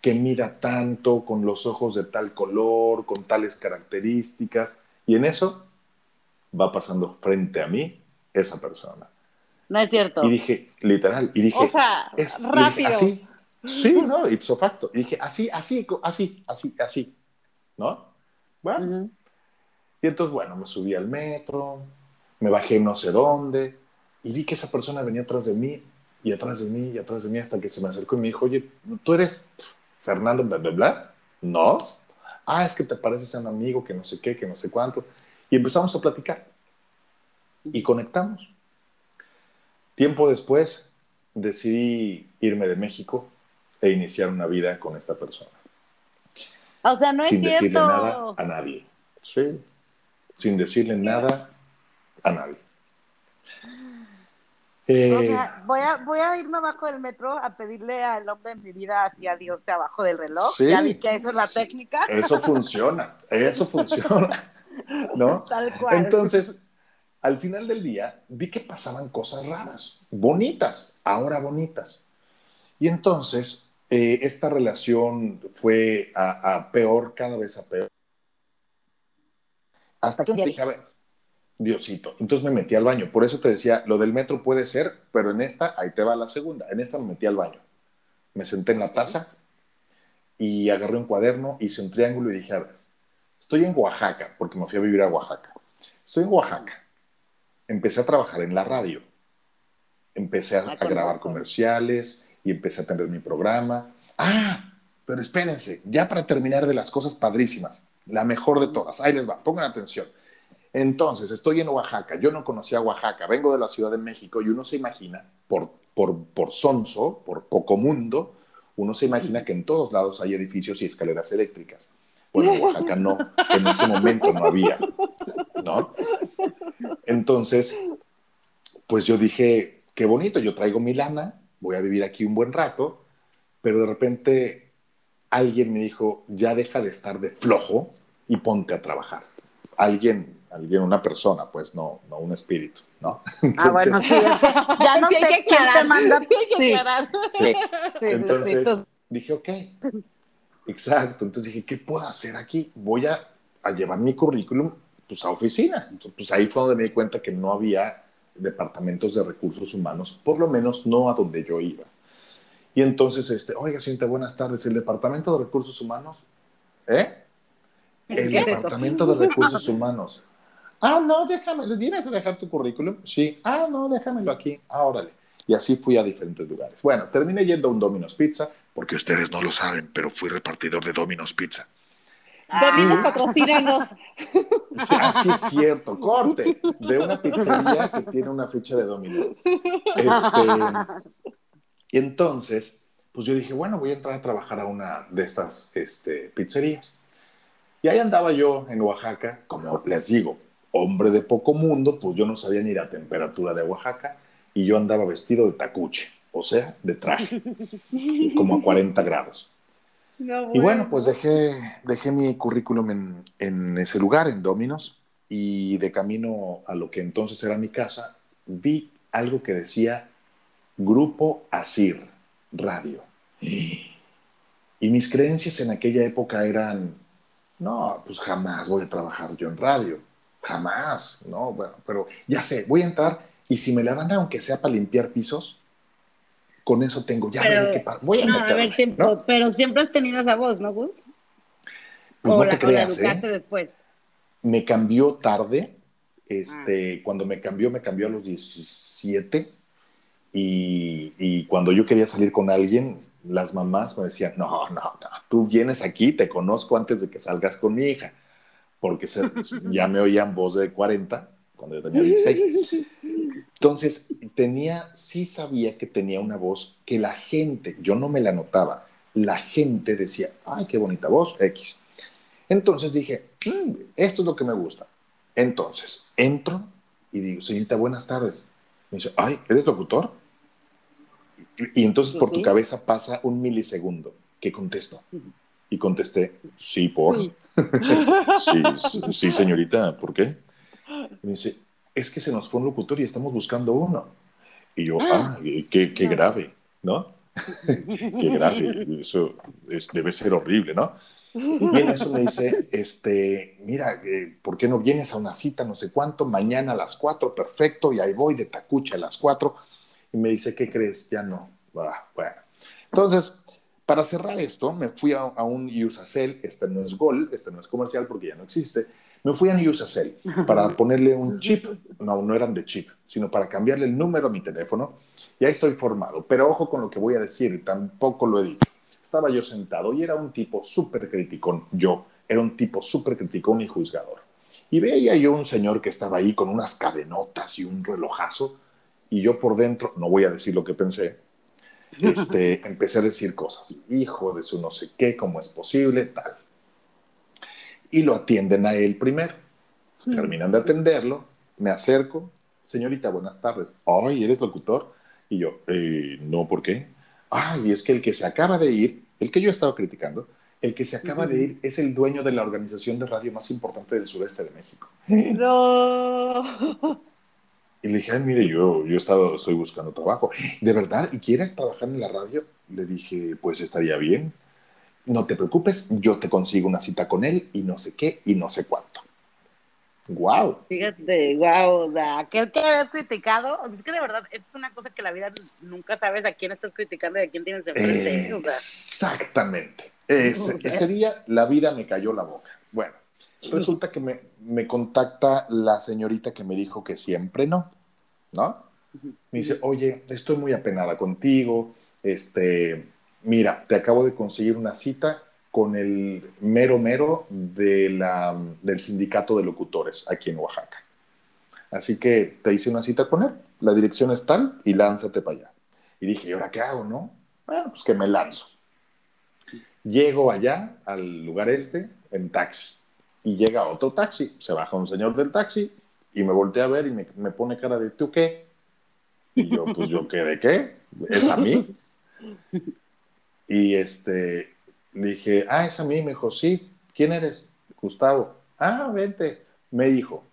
que mira tanto, con los ojos de tal color, con tales características, y en eso va pasando frente a mí esa persona. No es cierto. Y dije, literal, y dije, o sea, es, rápido. Dije, así, Sí, no, ipso facto. Y dije, así, así, así, así, así, ¿no? Bueno. Uh -huh. Y entonces, bueno, me subí al metro, me bajé no sé dónde, y vi que esa persona venía atrás de mí, y atrás de mí, y atrás de mí, hasta que se me acercó y me dijo, oye, ¿tú eres Fernando, bla, bla, bla? No. Ah, es que te pareces a un amigo que no sé qué, que no sé cuánto. Y empezamos a platicar. Y conectamos. Tiempo después, decidí irme de México e iniciar una vida con esta persona. O sea, no es Sin cierto. decirle nada a nadie. Sí. Sin decirle nada a nadie. Eh, o sea, voy a, voy a irme abajo del metro a pedirle al hombre de mi vida así a Dios de abajo del reloj. Sí, ya vi que esa es la sí, técnica. Eso funciona, eso funciona. ¿No? Tal cual. Entonces, al final del día, vi que pasaban cosas raras, bonitas, ahora bonitas. Y entonces, eh, esta relación fue a, a, peor, cada vez a peor. Hasta que un día dije, a ver, Diosito. Entonces me metí al baño. Por eso te decía, lo del metro puede ser, pero en esta, ahí te va la segunda. En esta me metí al baño. Me senté en la taza y agarré un cuaderno, hice un triángulo y dije, a ver, estoy en Oaxaca, porque me fui a vivir a Oaxaca. Estoy en Oaxaca. Empecé a trabajar en la radio. Empecé a, a grabar comerciales y empecé a tener mi programa. Ah, pero espérense, ya para terminar de las cosas padrísimas, la mejor de todas, ahí les va, pongan atención. Entonces, estoy en Oaxaca, yo no conocía Oaxaca, vengo de la Ciudad de México y uno se imagina, por, por, por sonso, por poco mundo, uno se imagina que en todos lados hay edificios y escaleras eléctricas. Bueno, en Oaxaca no, en ese momento no había, ¿no? Entonces, pues yo dije, qué bonito, yo traigo mi lana, voy a vivir aquí un buen rato, pero de repente alguien me dijo, ya deja de estar de flojo y ponte a trabajar. Alguien, alguien, una persona, pues no, no un espíritu, ¿no? ah, bueno, sí, ya no sé quién te manda. Sí, sí. sí. Entonces dije, ok, exacto. Entonces dije, ¿qué puedo hacer aquí? Voy a, a llevar mi currículum pues, a oficinas. Entonces, pues ahí fue donde me di cuenta que no había departamentos de recursos humanos, por lo menos no a donde yo iba. Y entonces, este, oiga, señorita, buenas tardes, el departamento de recursos humanos, ¿eh? El departamento de recursos humanos. Ah, no, déjamelo. ¿Vienes a dejar tu currículum? Sí. Ah, no, déjamelo aquí. Ah, órale. Y así fui a diferentes lugares. Bueno, terminé yendo a un Domino's Pizza, porque ustedes no lo saben, pero fui repartidor de Domino's Pizza. Domino's ah. patrocínanos. Sí, así es cierto. Corte de una pizzería que tiene una ficha de Domino. Este, y entonces, pues yo dije, bueno, voy a entrar a trabajar a una de estas este, pizzerías. Y ahí andaba yo en Oaxaca, como les digo, hombre de poco mundo, pues yo no sabía ni la temperatura de Oaxaca y yo andaba vestido de tacuche, o sea, de traje, como a 40 grados. Y bueno, pues dejé, dejé mi currículum en, en ese lugar, en Dominos, y de camino a lo que entonces era mi casa, vi algo que decía Grupo Asir Radio. Y mis creencias en aquella época eran, no, pues jamás voy a trabajar yo en radio, jamás, no, bueno, pero ya sé, voy a entrar y si me la dan aunque sea para limpiar pisos, con eso tengo, ya pero, veré qué pasa. Voy a, no, a ver, tiempo, pero siempre has tenido esa voz, ¿no, Gus? Pues o no la, te creas, ¿eh? después. Me cambió tarde, este, ah. cuando me cambió, me cambió a los 17, y, y, cuando yo quería salir con alguien, las mamás me decían, no, no, no, tú vienes aquí, te conozco antes de que salgas con mi hija, porque se, ya me oían voz de 40 cuando yo tenía 16. Entonces, tenía, sí sabía que tenía una voz que la gente, yo no me la notaba, la gente decía, ay, qué bonita voz, X. Entonces dije, mm, esto es lo que me gusta. Entonces, entro y digo, señorita, buenas tardes. Me dice, ay, ¿eres locutor? Y entonces por tu cabeza pasa un milisegundo. ¿Qué contesto? Y contesté, sí, por. Sí. sí, señorita, ¿por qué? Y me dice, es que se nos fue un locutor y estamos buscando uno. Y yo, ah, ah qué, qué, grave, ¿no? qué grave, eso debe ser horrible, ¿no? Y en eso me dice, este, mira, eh, ¿por qué no vienes a una cita, no sé cuánto, mañana a las cuatro, perfecto, y ahí voy de tacucha a las cuatro y me dice, ¿qué crees? Ya no. Ah, bueno. Entonces, para cerrar esto, me fui a, un Usacell, este no es Gol, este no es comercial porque ya no existe, me fui a un Usacell para ponerle un chip, no, no eran de chip, sino para cambiarle el número a mi teléfono, y ahí estoy formado, pero ojo con lo que voy a decir, tampoco lo he dicho. Estaba yo sentado y era un tipo súper criticón, yo, era un tipo súper criticón y juzgador. Y veía yo un señor que estaba ahí con unas cadenotas y un relojazo, y yo por dentro, no voy a decir lo que pensé, este, empecé a decir cosas, hijo de su no sé qué, cómo es posible, tal. Y lo atienden a él primero. Terminan de atenderlo, me acerco, señorita, buenas tardes. Ay, ¿eres locutor? Y yo, eh, no, ¿por qué? Ay, es que el que se acaba de ir, el que yo estaba criticando, el que se acaba de ir es el dueño de la organización de radio más importante del sureste de México. No. Y le dije, mire, yo, yo estado, estoy buscando trabajo. ¿De verdad? ¿Y quieres trabajar en la radio? Le dije, pues estaría bien. No te preocupes, yo te consigo una cita con él y no sé qué y no sé cuánto. ¡Wow! Fíjate, wow, o aquel que habías criticado, es que de verdad es una cosa que la vida nunca sabes a quién estás criticando y a quién tienes enfrente. Exactamente. Ese, ese día la vida me cayó la boca. Bueno, Resulta que me, me, contacta la señorita que me dijo que siempre no, ¿no? Me dice, oye, estoy muy apenada contigo, este, mira, te acabo de conseguir una cita con el mero mero de la, del sindicato de locutores aquí en Oaxaca. Así que te hice una cita con él, la dirección es tal y lánzate para allá. Y dije, ¿y ahora qué hago, no? Bueno, pues que me lanzo. Llego allá, al lugar este, en taxi. Y llega otro taxi. Se baja un señor del taxi y me voltea a ver y me, me pone cara de, ¿tú qué? Y yo, pues yo qué, ¿de qué? ¿Es a mí? Y este, dije, ah, es a mí. Me dijo, sí. ¿Quién eres? Gustavo. Ah, vente. Me dijo,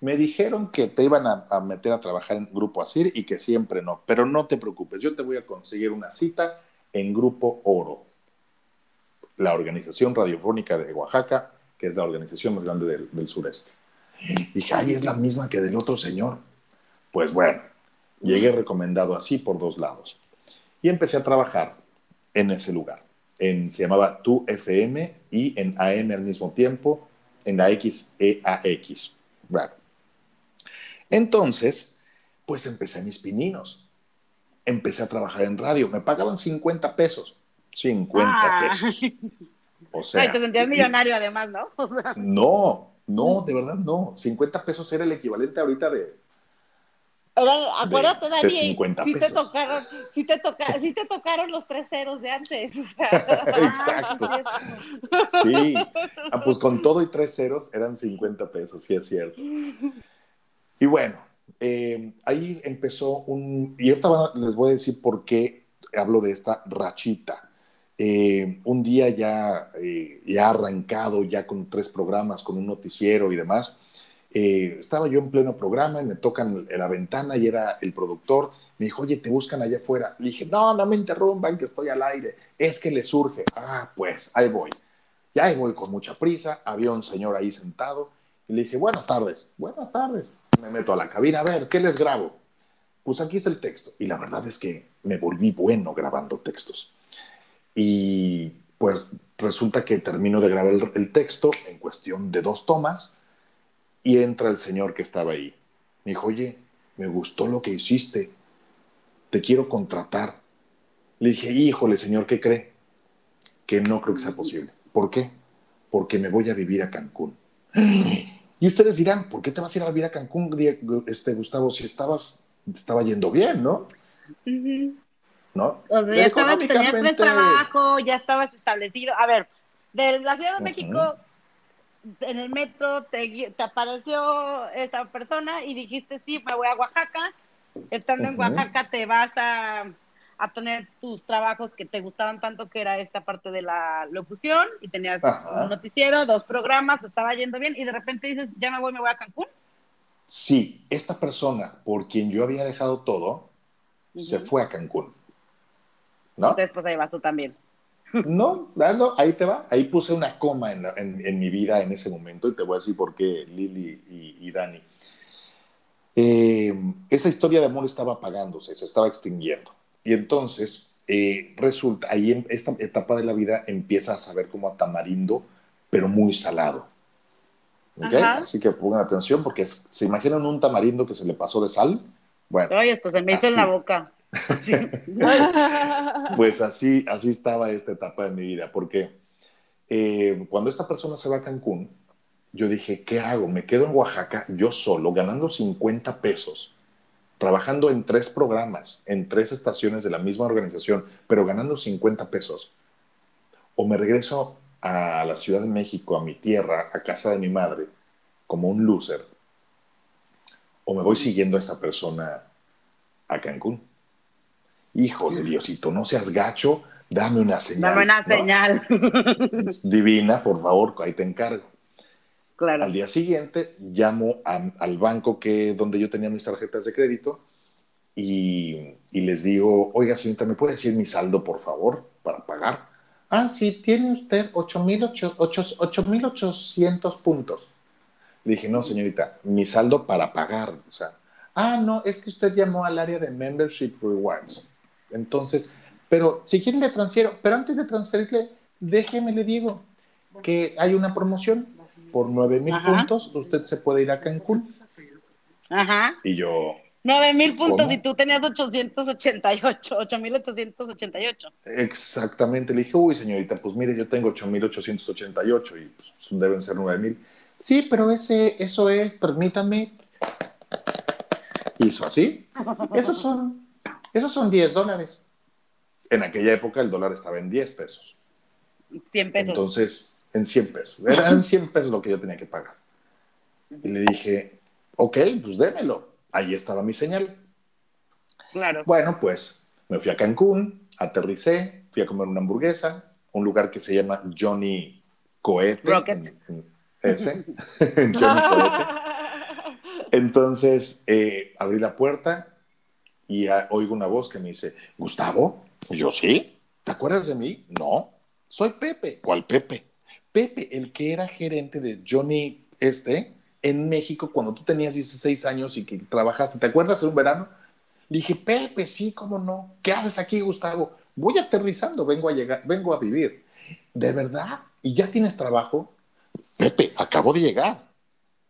me dijeron que te iban a, a, meter a trabajar en Grupo Asir y que siempre no, pero no te preocupes, yo te voy a conseguir una cita en Grupo Oro, la organización radiofónica de Oaxaca, que es la organización más grande del, del sureste. Y dije, ay, es la misma que del otro señor. Pues bueno, llegué recomendado así por dos lados. Y empecé a trabajar en ese lugar. En, se llamaba Tu FM y en AM al mismo tiempo, en la XEAX. Bueno. Entonces, pues empecé mis pininos. Empecé a trabajar en radio. Me pagaban 50 pesos. 50 Ah. pesos. O sea, Ay, te sentías millonario además, ¿no? O sea, no, no, de verdad no. 50 pesos era el equivalente ahorita de, Era- acuérdate, de Dani, 50 sí te tocaron, sí te toca, sí te tocaron los tres ceros de antes. o sea. Exacto. Sí, ah, pues con todo y tres ceros eran 50 pesos, sí es cierto. Y bueno, eh, ahí empezó un... Y ahorita les voy a decir por qué hablo de esta rachita. Eh, un día ya, eh, ya arrancado, ya con tres programas, con un noticiero y demás, eh, estaba yo en pleno programa y me tocan la ventana y era el productor. Me dijo, oye, te buscan allá afuera. Le dije, no, no me interrumpan, que estoy al aire. Es que le surge. Ah, pues, ahí voy. Y ahí voy con mucha prisa. Había un señor ahí sentado. Y le dije, buenas tardes. Buenas tardes. Me meto a la cabina. A ver, ¿qué les grabo? Pues aquí está el texto. Y la verdad es que me volví bueno grabando textos. Y pues resulta que termino de grabar el, texto en cuestión de dos tomas y entra el señor que estaba ahí. Me dijo, oye, me gustó lo que hiciste. Te quiero contratar. Le dije, híjole, señor, ¿qué cree? Que no creo que sea posible. ¿Por qué? Porque me voy a vivir a Cancún. Y ustedes dirán, ¿por qué te vas a ir a vivir a Cancún, este, Gustavo, si estabas, estaba yendo bien, ¿no? ¿No? O sea, ya estabas, tenías tres trabajos, ya estabas establecido. A ver, de la Ciudad de Ujú. México, en el metro, te, te apareció esta persona y dijiste, sí, me voy a Oaxaca. Estando en Ujú. Oaxaca te vas a, a tener tus trabajos que te gustaban tanto, que era esta parte de la locución, y tenías Ajá. un noticiero, dos programas, te estaba yendo bien, y de repente dices, ya me voy, me voy a Cancún. Sí, esta persona por quien yo había dejado todo, se Ujú. fue a Cancún. ¿No? Entonces, pues ahí vas tú también. No, no, ahí te va. Ahí puse una coma en, la- en- en mi vida en ese momento y te voy a decir por qué, Lili y, y Dani. Eh, esa historia de amor estaba apagándose, se estaba extinguiendo. Y entonces, eh, resulta, ahí en esta etapa de la vida empieza a saber como a tamarindo, pero muy salado. ¿Ok? Ajá. Así que pongan atención porque es- se imaginan un tamarindo que se le pasó de sal. Bueno, Oye, esto se me hizo en la boca. Pues así, así estaba esta etapa de mi vida, porque eh, cuando esta persona se va a Cancún, yo dije, ¿qué hago? Me quedo en Oaxaca yo solo, ganando 50 pesos, trabajando en tres programas, en tres estaciones de la misma organización, pero ganando 50 pesos. O me regreso a la Ciudad de México, a mi tierra, a casa de mi madre, como un loser, o me voy siguiendo a esta persona a Cancún. Híjole, Diosito, no seas gacho, dame una señal. Dame una ¿no? señal. Divina, por favor, ahí te encargo. claro. Al día siguiente llamo a- al banco que, donde yo tenía mis tarjetas de crédito y, y les digo, oiga, señorita, ¿me puede decir mi saldo, por favor, para pagar? Ah, sí, tiene usted 8.800 puntos. Le dije, no, señorita, mi saldo para pagar. O sea, ah, no, es que usted llamó al área de Membership Rewards. Entonces, pero si quiere le transfiero, pero antes de transferirle, déjeme le digo que hay una promoción por 9 mil puntos, usted se puede ir a Cancún. Ajá. Y yo, 9 mil puntos y tú tenías 888, 8888. Exactamente. Le dije, uy, señorita, pues mire, yo tengo 8888 y pues, deben ser 9 mil. Sí, pero ese, eso es, permítame. Hizo así. Esos son, esos son 10 dólares. En aquella época el dólar estaba en 10 pesos. 100 pesos. Entonces, en 100 pesos. Eran 100 pesos lo que yo tenía que pagar. Y le dije, ok, pues démelo. Ahí estaba mi señal. Claro. Bueno, pues me fui a Cancún, aterricé, fui a comer una hamburguesa, un lugar que se llama Johnny Cohete. Rocket. ese. Johnny Cohete. Entonces eh, abrí la puerta y oigo una voz que me dice, Gustavo. Y yo, sí. ¿Te acuerdas de mí? No. Soy Pepe. ¿Cuál Pepe? Pepe, el que era gerente de Johnny este en México cuando tú tenías 16 años y que trabajaste. ¿Te acuerdas en un verano? dije, Pepe, sí, cómo no. ¿Qué haces aquí, Gustavo? Voy aterrizando, vengo a llegar, vengo a vivir. ¿De verdad? ¿Y ya tienes trabajo? Pepe, acabo de llegar.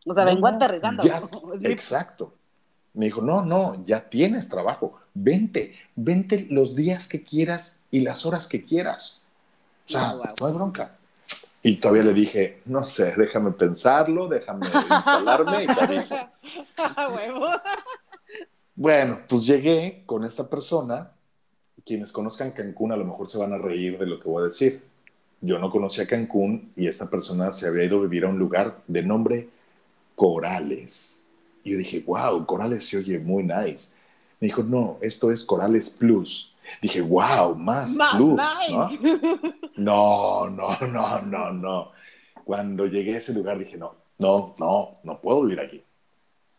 O sea, vengo aterrizando. exacto. Me dijo, no, no, ya tienes trabajo. Vente, vente los días que quieras y las horas que quieras. O sea, no hay bronca. Y todavía le dije, no sé, déjame pensarlo, déjame instalarme y te aviso. bueno, pues llegué con esta persona. Quienes conozcan Cancún a lo mejor se van a reír de lo que voy a decir. Yo no conocía Cancún y esta persona se había ido a vivir a un lugar de nombre Corales. Y yo dije, wow, Corales se oye muy nice. Me dijo, no, esto es Corales Plus. Dije, wow, más, plus, ¿no? No, no, no, no, no. Cuando llegué a ese lugar dije, no, no, no, no puedo vivir aquí.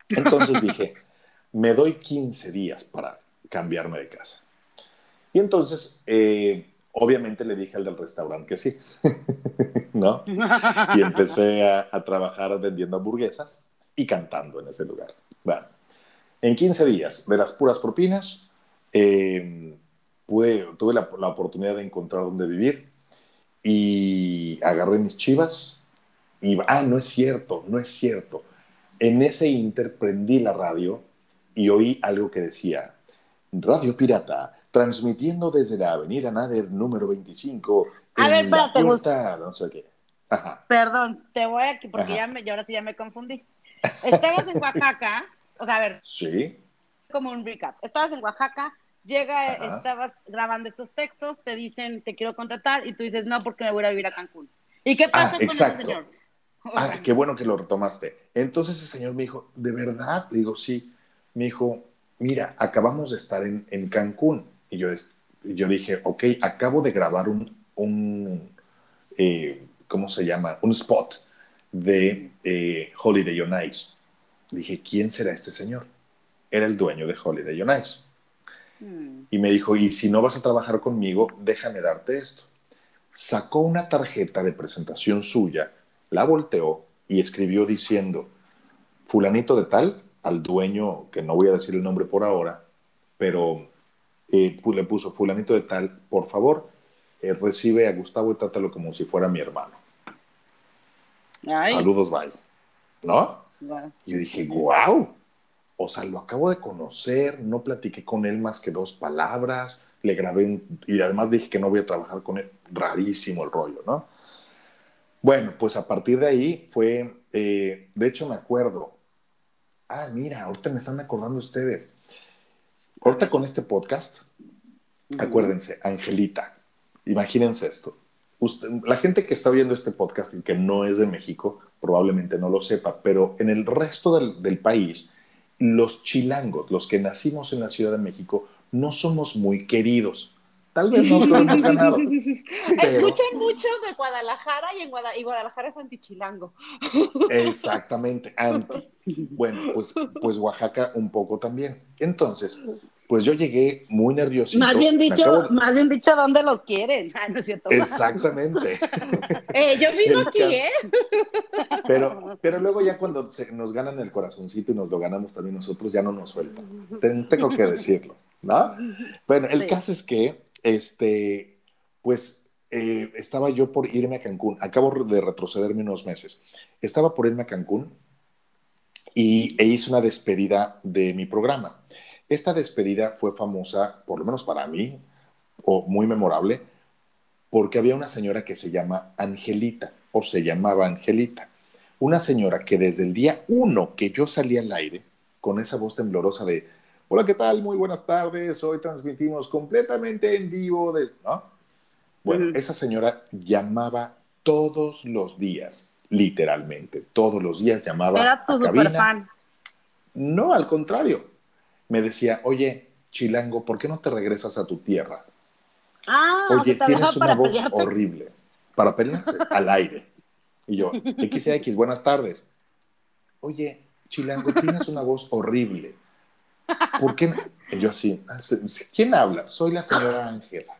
Entonces dije, me doy 15 días para cambiarme de casa. Y entonces, eh, obviamente le dije al del restaurante que sí, ¿no? Y empecé a, a, trabajar vendiendo hamburguesas y cantando en ese lugar. Bueno, en 15 días, de las puras propinas, eh, tuve la, oportunidad de encontrar dónde vivir y agarré mis chivas y, ah, no es cierto, no es cierto. En ese inter prendí la radio y oí algo que decía, Radio Pirata, transmitiendo desde la avenida Nader número 25. A ver, espérate, no sé qué. Perdón, te voy aquí porque ya me, ahora sí ya me confundí. Estabas en Oaxaca, o sea, a ver. Sí. Como un recap. Estabas en Oaxaca, llega, estabas grabando estos textos, te dicen, te quiero contratar, y tú dices, no, porque me voy a vivir a Cancún. ¿Y qué pasa ah, con ese señor? Ah, qué bueno que lo retomaste. Entonces ese señor me dijo, ¿de verdad? Le digo, sí. Me dijo, mira, acabamos de estar en, en Cancún. Y yo, yo dije, ok, acabo de grabar un, un eh, ¿cómo se llama? Un spot de eh, Holiday on Ice. Dije, ¿quién será este señor? Era el dueño de Holiday on Ice. Y me dijo, y si no vas a trabajar conmigo, déjame darte esto. Sacó una tarjeta de presentación suya, la volteó y escribió diciendo, fulanito de tal, al dueño, que no voy a decir el nombre por ahora, pero eh, le puso fulanito de tal, por favor, eh, recibe a Gustavo y trátalo como si fuera mi hermano. Saludos, bye. ¿No? Y yo dije, wow, o sea, lo acabo de conocer, no platiqué con él más que dos palabras, le grabé un, y además dije que no voy a trabajar con él. Rarísimo el rollo, ¿no? Bueno, pues a partir de ahí fue, eh, de hecho me acuerdo, ah, mira, ahorita me están acordando ustedes, ahorita con este podcast, acuérdense, Angelita, imagínense esto, la gente que está viendo este podcast y que no es de México, probablemente no lo sepa, pero en el resto del, del país, los chilangos, los que nacimos en la Ciudad de México, no somos muy queridos. Tal vez no lo hemos ganado. Escuchan mucho de Guadalajara y, en Guadalajara es anti-chilango. Exactamente, anti. Bueno, pues, pues Oaxaca un poco también. Entonces, pues yo llegué muy nervioso. Más bien dicho, más bien dicho, ¿dónde lo quieren? Ah, no es cierto. Exactamente. eh, yo vivo aquí, ¿eh? Pero, pero luego ya cuando nos ganan el corazoncito y nos lo ganamos también nosotros, ya no nos sueltan. Tengo que decirlo, ¿no? Bueno, el caso es que, este, pues, eh, estaba yo por irme a Cancún. Acabo de retrocederme unos meses. Estaba por irme a Cancún y, e hice una despedida de mi programa. Esta despedida fue famosa, por lo menos para mí, o muy memorable, porque había una señora que se llama Angelita, o se llamaba Angelita. Una señora que desde el día uno que yo salí al aire, con esa voz temblorosa de, hola, ¿qué tal? Muy buenas tardes, hoy transmitimos completamente en vivo, de... ¿no? Bueno, esa señora llamaba todos los días, literalmente, todos los días llamaba. Era tu fan. No, al contrario. Me decía, oye, Chilango, ¿por qué no te regresas a tu tierra? Ah, oye, tienes una voz horrible. Para pelearse al aire. Y yo, XX, buenas tardes. Oye, Chilango, tienes una voz horrible. ¿Por qué? Y yo así, ¿quién habla? Soy la señora Ángela.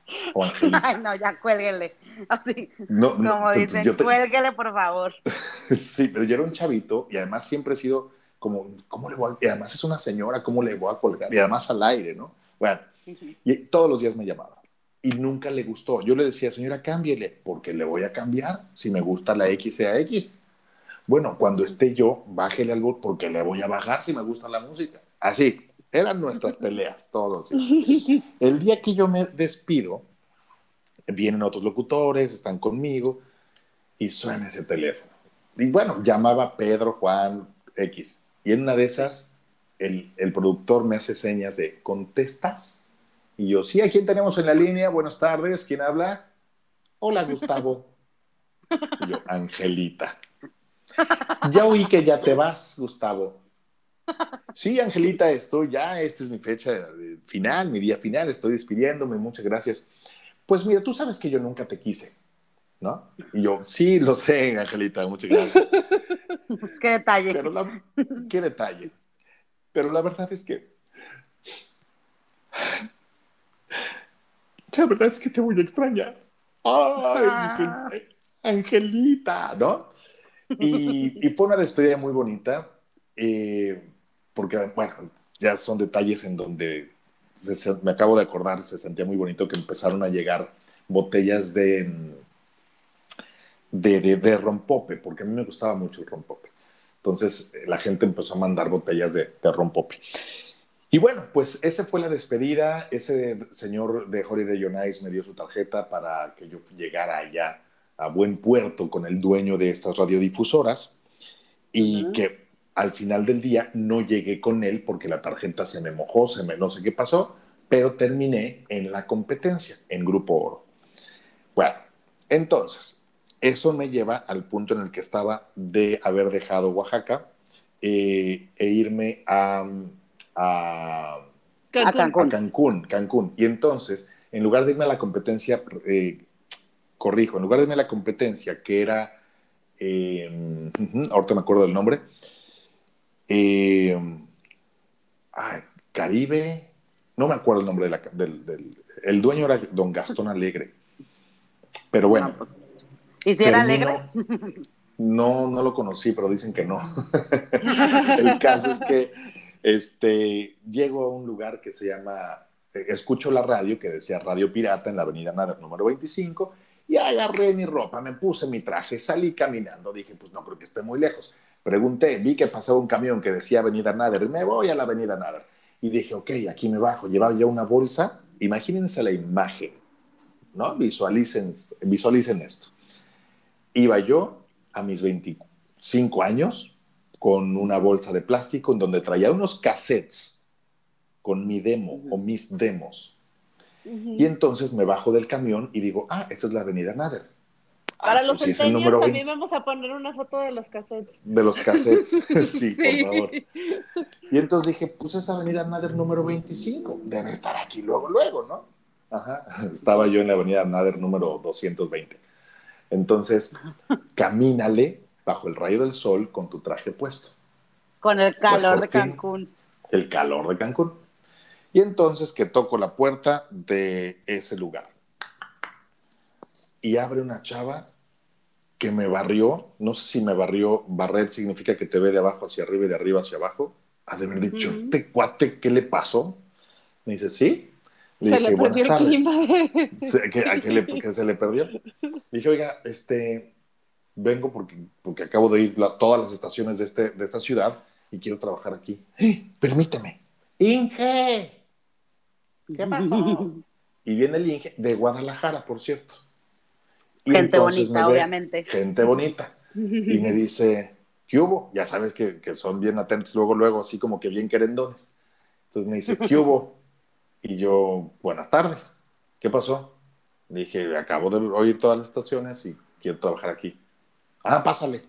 Ay, no, ya cuélguele. Así, no, como pues, dicen, cuélguele, por favor. sí, pero yo era un chavito y además siempre he sido como, ¿cómo le voy a...? Y además es una señora, ¿cómo le voy a colgar? Y además al aire, ¿no? Bueno, y todos los días me llamaba y nunca le gustó. Yo le decía, señora, cámbiele, porque le voy a cambiar. Si me gusta la X, sea X. Bueno, cuando esté yo, bájele algo porque le voy a bajar si me gusta la música. Así, eran nuestras peleas, todos. El día que yo me despido, vienen otros locutores, están conmigo y suena ese teléfono. Y bueno, llamaba Pedro, Juan, X. Y en una de esas, el, el productor me hace señas de, ¿contestas? Y yo, sí, ¿a quién tenemos en la línea? Buenas tardes, ¿quién habla? Hola, Gustavo. Y yo, Angelita. Ya oí que ya te vas, Gustavo. Sí, Angelita, estoy ya, esta es mi fecha final, mi día final, estoy despidiéndome, muchas gracias. Pues mira, tú sabes que yo nunca te quise, ¿no? Y yo, sí, lo sé, Angelita, muchas gracias. Qué detalle. qué detalle. Pero la verdad es que la verdad es que te voy a extrañar. Ay, ah. Angelita, ¿no? Y, fue una despedida muy bonita, eh, porque, bueno, ya son detalles en donde me acabo de acordar, se sentía muy bonito que empezaron a llegar botellas de, de, de, rompope, porque a mí me gustaba mucho el rompope. Entonces la gente empezó a mandar botellas de, de rompope. Y bueno, pues esa fue la despedida. Ese señor de Holiday on Ice me dio su tarjeta para que yo llegara allá a buen puerto con el dueño de estas radiodifusoras y que al final del día no llegué con él porque la tarjeta se me mojó, se me no sé qué pasó, pero terminé en la competencia, en Grupo Oro. Bueno, entonces, eso me lleva al punto en el que estaba de haber dejado Oaxaca eh, e irme a a, Cancún. Cancún. Y entonces, en lugar de irme a la competencia, eh, corrijo, en lugar de irme a la competencia, que era, eh, ahorita me acuerdo del nombre, eh, Caribe, no me acuerdo el nombre del, el dueño era don Gastón Alegre. Pero bueno. Pues, ¿Y si era alegre? No, no lo conocí, pero dicen que no. el caso es que este, llego a un lugar que se llama, eh, escucho la radio que decía Radio Pirata en la avenida Nader número 25 y agarré mi ropa, me puse mi traje, salí caminando, dije, pues no creo que esté muy lejos. Pregunté, vi que pasaba un camión que decía Avenida Nader, me voy a la Avenida Nader. Y dije, ok, aquí me bajo. Llevaba ya una bolsa, imagínense la imagen, ¿no? Visualicen, visualicen esto. Iba yo a mis 25 años, con una bolsa de plástico en donde traía unos cassettes con mi demo o mis demos. Y entonces me bajo del camión y digo, ah, esta es la avenida Nader. Para ah, los pues también vamos a poner una foto de los cassettes. De los cassettes, sí, por favor. Y entonces dije, pues es avenida Nader número 25, debe estar aquí luego, luego, ¿no? Ajá, estaba yo en la avenida Nader número 220. Entonces, camínale bajo el rayo del sol con tu traje puesto. Con el pues, calor de Cancún. El calor de Cancún. Y entonces que toco la puerta de ese lugar. Y abre una chava que me barrió, no sé si me barrió, barrer significa que te ve de abajo hacia arriba y de arriba hacia abajo. Ha de haber dicho, ¿este cuate qué le pasó? Me dice, sí. Le dije, buenas tardes. ¿A qué, le, que se le perdió? Le dije, oiga, este, vengo porque, porque acabo de ir a todas las estaciones de, este, de esta ciudad y quiero trabajar aquí. ¡Eh! Permíteme. Inge, ¿qué pasó? y viene el Inge de Guadalajara, por cierto. gente bonita, obviamente. Gente bonita. Y me dice, ¿qué hubo? Ya sabes que, que, son bien atentos luego, luego, así como que bien querendones. Entonces me dice, ¿qué hubo? Y yo, buenas tardes. ¿Qué pasó? dije, acabo de oír todas las estaciones y quiero trabajar aquí. Ah, pásale.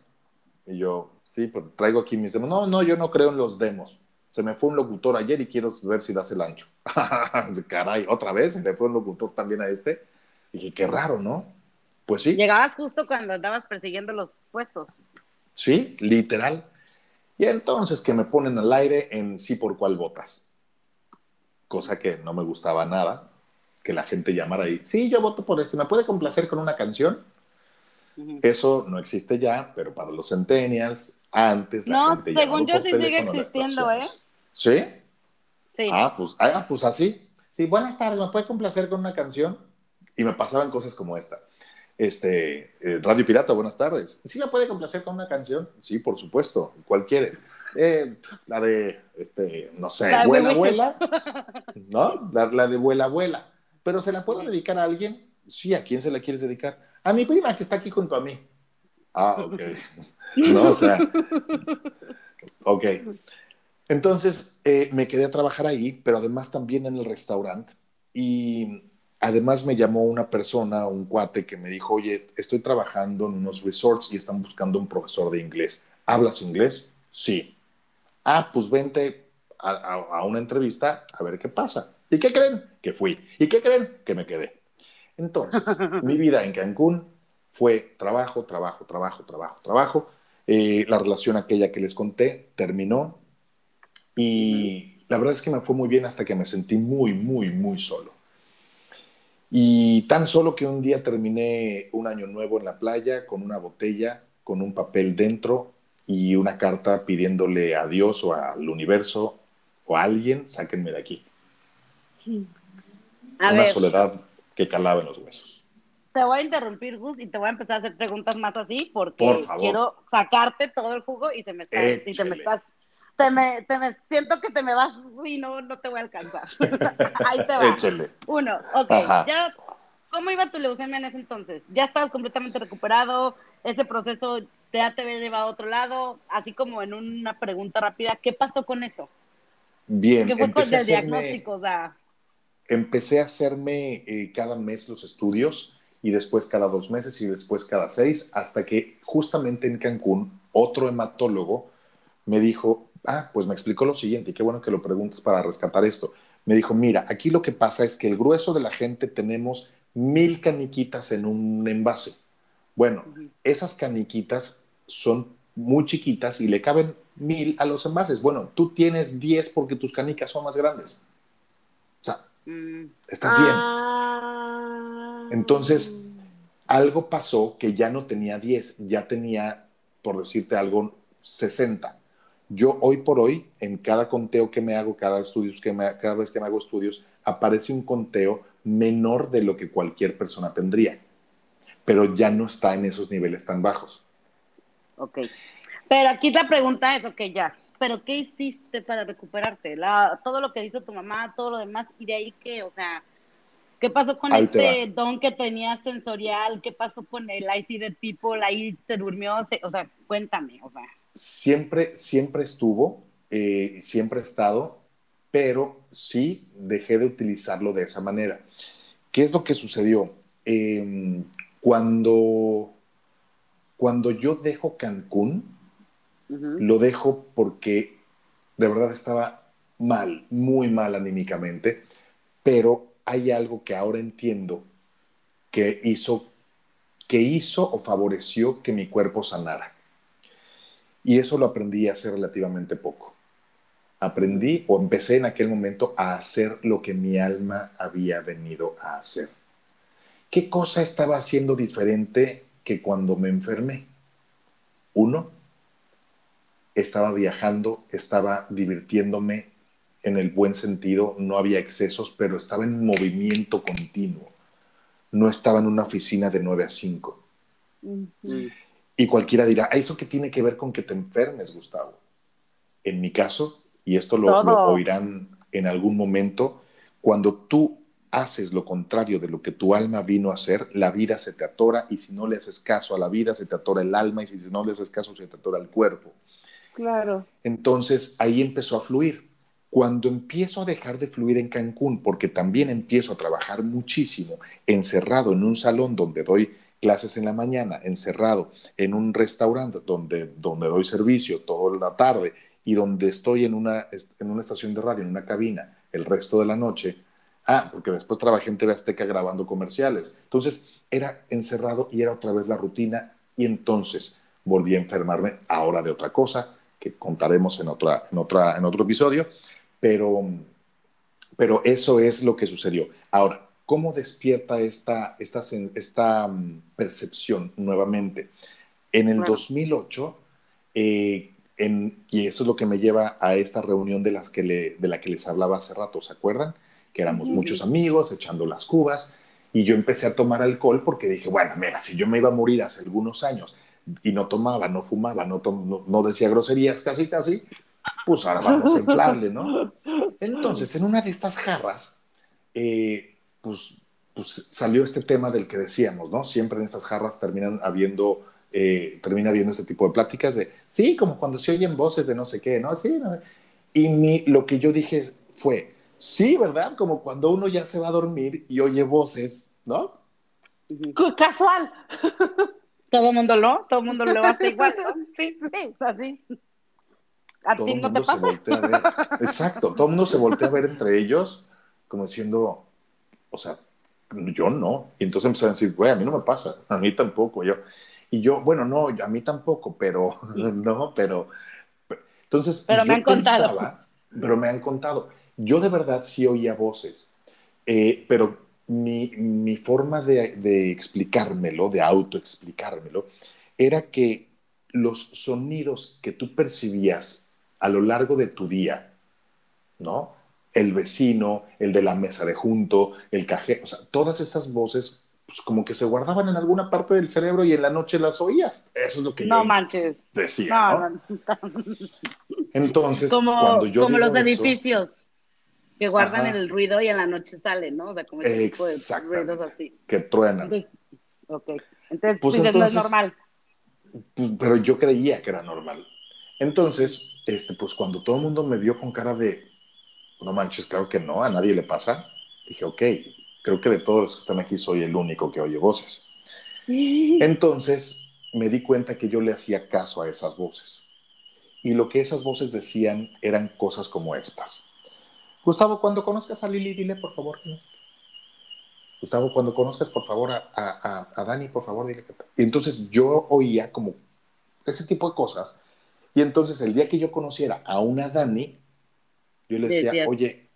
Y yo, sí, pues traigo aquí mis demos. No, no, yo no creo en los demos. Se me fue un locutor ayer y quiero ver si das el ancho. Caray, otra vez se me fue un locutor también a este. Y dije, qué raro, ¿no? Pues sí. Llegabas justo cuando andabas persiguiendo los puestos. Sí, literal. Y entonces que me ponen al aire en sí por cuál votas. Cosa que no me gustaba nada que la gente llamara y, sí, yo voto por esto, ¿me puede complacer con una canción? Eso no existe ya, pero para los centennials, antes la no, gente según yo sí sigue existiendo, ¿eh? ¿Sí? Sí. Ah pues, ah, pues así. Sí, buenas tardes, ¿me puede complacer con una canción? Y me pasaban cosas como esta. Este, eh, Radio Pirata, buenas tardes. ¿Sí me puede complacer con una canción? Sí, por supuesto. ¿Cuál quieres? Eh, la de, este, no sé, Abuela, Abuela. ¿No? La, la de Abuela, Abuela pero ¿se la puedo dedicar a alguien? Sí, ¿a quién se la quieres dedicar? A mi prima que está aquí junto a mí. Ah, ok. no, o sea. Ok. Entonces eh, me quedé a trabajar ahí, pero además también en el restaurante. Y además me llamó una persona, un cuate, que me dijo: Oye, estoy trabajando en unos resorts y están buscando un profesor de inglés. ¿Hablas inglés? Sí. Ah, pues vente a una entrevista a ver qué pasa. ¿Y qué creen? Que fui. ¿Y qué creen? Que me quedé. Entonces, mi vida en Cancún fue trabajo, trabajo, trabajo, trabajo, trabajo. Eh, la relación aquella que les conté terminó y la verdad es que me fue muy bien hasta que me sentí muy, muy, muy solo. Y tan solo que un día terminé un año nuevo en la playa con una botella, con un papel dentro y una carta pidiéndole a Dios o al universo o a alguien, sáquenme de aquí una soledad que calaba en los huesos. Te voy a interrumpir, Gus, y te voy a empezar a hacer preguntas más así, porque quiero sacarte todo el jugo y se me está, y te me estás, te me, te me, siento que te me vas y no, no te voy a alcanzar. Ahí te va. Échale. Uno, ok, ya, ¿cómo iba tu leucemia en ese entonces? ¿Ya estabas completamente recuperado? ¿Ese proceso te había llevado a otro lado? Así como en una pregunta rápida, ¿qué pasó con eso? Bien. ¿Qué fue con el diagnóstico? O empecé a hacerme eh, cada mes los estudios y después cada dos meses y después cada seis, hasta que justamente en Cancún otro hematólogo me dijo, ah, pues me explicó lo siguiente, y qué bueno que lo preguntas para rescatar esto. Me dijo, mira, aquí lo que pasa es que el grueso de la gente tenemos mil caniquitas en un envase. Bueno, esas caniquitas son muy chiquitas y le caben mil a los envases. Bueno, tú tienes diez porque tus canicas son más grandes. O sea, Mm. ¿Estás bien? Ah. Entonces, algo pasó que ya no tenía 10, ya tenía, por decirte algo, 60. Yo hoy por hoy, en cada conteo que me hago, cada, estudios que me, cada vez que me hago estudios, aparece un conteo menor de lo que cualquier persona tendría, pero ya no está en esos niveles tan bajos. Ok. Pero aquí la pregunta es, ok, ya, pero ¿qué hiciste para recuperarte? La, todo lo que hizo tu mamá, todo lo demás, y de ahí qué, o sea, ¿qué pasó con este don que tenías sensorial? ¿Qué pasó con el I see the people? Ahí te durmió, o sea, cuéntame, o sea. Siempre, siempre estuvo, eh, siempre ha estado, pero sí dejé de utilizarlo de esa manera. ¿Qué es lo que sucedió? Em, cuando, cuando yo dejo Cancún, lo dejo porque de verdad estaba mal, muy mal anímicamente, pero hay algo que ahora entiendo que hizo, que hizo o favoreció que mi cuerpo sanara. Y eso lo aprendí hace relativamente poco. Aprendí o empecé en aquel momento a hacer lo que mi alma había venido a hacer. ¿Qué cosa estaba haciendo diferente que cuando me enfermé? Uno, estaba viajando, estaba divirtiéndome en el buen sentido, no había excesos, pero estaba en movimiento continuo. No estaba en una oficina de 9 a 5. Y cualquiera dirá, ¿eso qué tiene que ver con que te enfermes, Gustavo? en mi caso, y esto lo, lo oirán en algún momento, cuando tú haces lo contrario de lo que tu alma vino a hacer, la vida se te atora y si no le haces caso a la vida, se te atora el alma y si no le haces caso, se te atora el cuerpo. Claro. Entonces ahí empezó a fluir. Cuando empiezo a dejar de fluir en Cancún, porque también empiezo a trabajar muchísimo, encerrado en un salón donde doy clases en la mañana, encerrado en un restaurante donde, donde doy servicio toda la tarde y donde estoy en una, en una estación de radio, en una cabina, el resto de la noche, Ah, porque después trabajé en TV Azteca grabando comerciales. Entonces era encerrado y era otra vez la rutina y entonces volví a enfermarme ahora de otra cosa que contaremos en, otra, en, otra, en otro episodio, pero, pero eso es lo que sucedió. Ahora, ¿cómo despierta esta, esta, esta mm, percepción nuevamente? En el 2008, eh, en, y eso es lo que me lleva a esta reunión de, las que le, de la que les hablaba hace rato, ¿se acuerdan? Que éramos muchos amigos echando las cubas, y yo empecé a tomar alcohol porque dije, bueno, mira, si yo me iba a morir hace algunos años y no tomaba, no fumaba, no, no, decía groserías casi, casi, pues ahora vamos a inflarle, ¿no? Entonces, en una de estas jarras, eh, pues, pues salió este tema del que decíamos, ¿no? Siempre en estas jarras terminan habiendo, eh, termina habiendo este tipo de pláticas de, sí, como cuando se oyen voces de no sé qué, ¿no? Sí, y mi, lo que yo dije fue, Sí, ¿verdad? Como cuando uno ya se va a dormir y oye voces, ¿no? Casual. Todo el mundo lo, todo el mundo lo hace igual, ¿no? Sí, sí, es así. A todo ti no te pasa. Se voltea a ver. Exacto, todo el mundo se voltea a ver entre ellos, como diciendo, o sea, yo no. Y entonces empezaron a decir, güey, a mí no me pasa, a mí tampoco. Yo, y yo, bueno, no, a mí tampoco, pero no, pero. Entonces, pero me han contado. Pero me han contado yo de verdad sí oía voces, eh, pero mi, forma de, explicármelo, de autoexplicármelo, era que los sonidos que tú percibías a lo largo de tu día, ¿no? El vecino, el de la mesa de junto, el cajero, o sea, todas esas voces pues como que se guardaban en alguna parte del cerebro y en la noche las oías. Eso es lo que no manches. decía. No, Entonces, como, cuando yo como los edificios que guardan el ruido y en la noche salen, ¿no? O sea, como ese tipo de ruidos así. Que truenan. ok. Entonces, pues, no es normal. Pues, pero yo creía que era normal. Entonces, este, pues cuando todo el mundo me vio con cara de, no manches, claro que no, a nadie le pasa, dije, ok, creo que de todos los que están aquí soy el único que oye voces. Entonces, me di cuenta que yo le hacía caso a esas voces. Y lo que esas voces decían eran cosas como estas. Gustavo, cuando conozcas a Lili, dile por favor. Gustavo, cuando conozcas por favor a, Dani, por favor, dile que... Y entonces yo oía como ese tipo de cosas. Y entonces el día que yo conociera a una Dani, yo le decía, oye,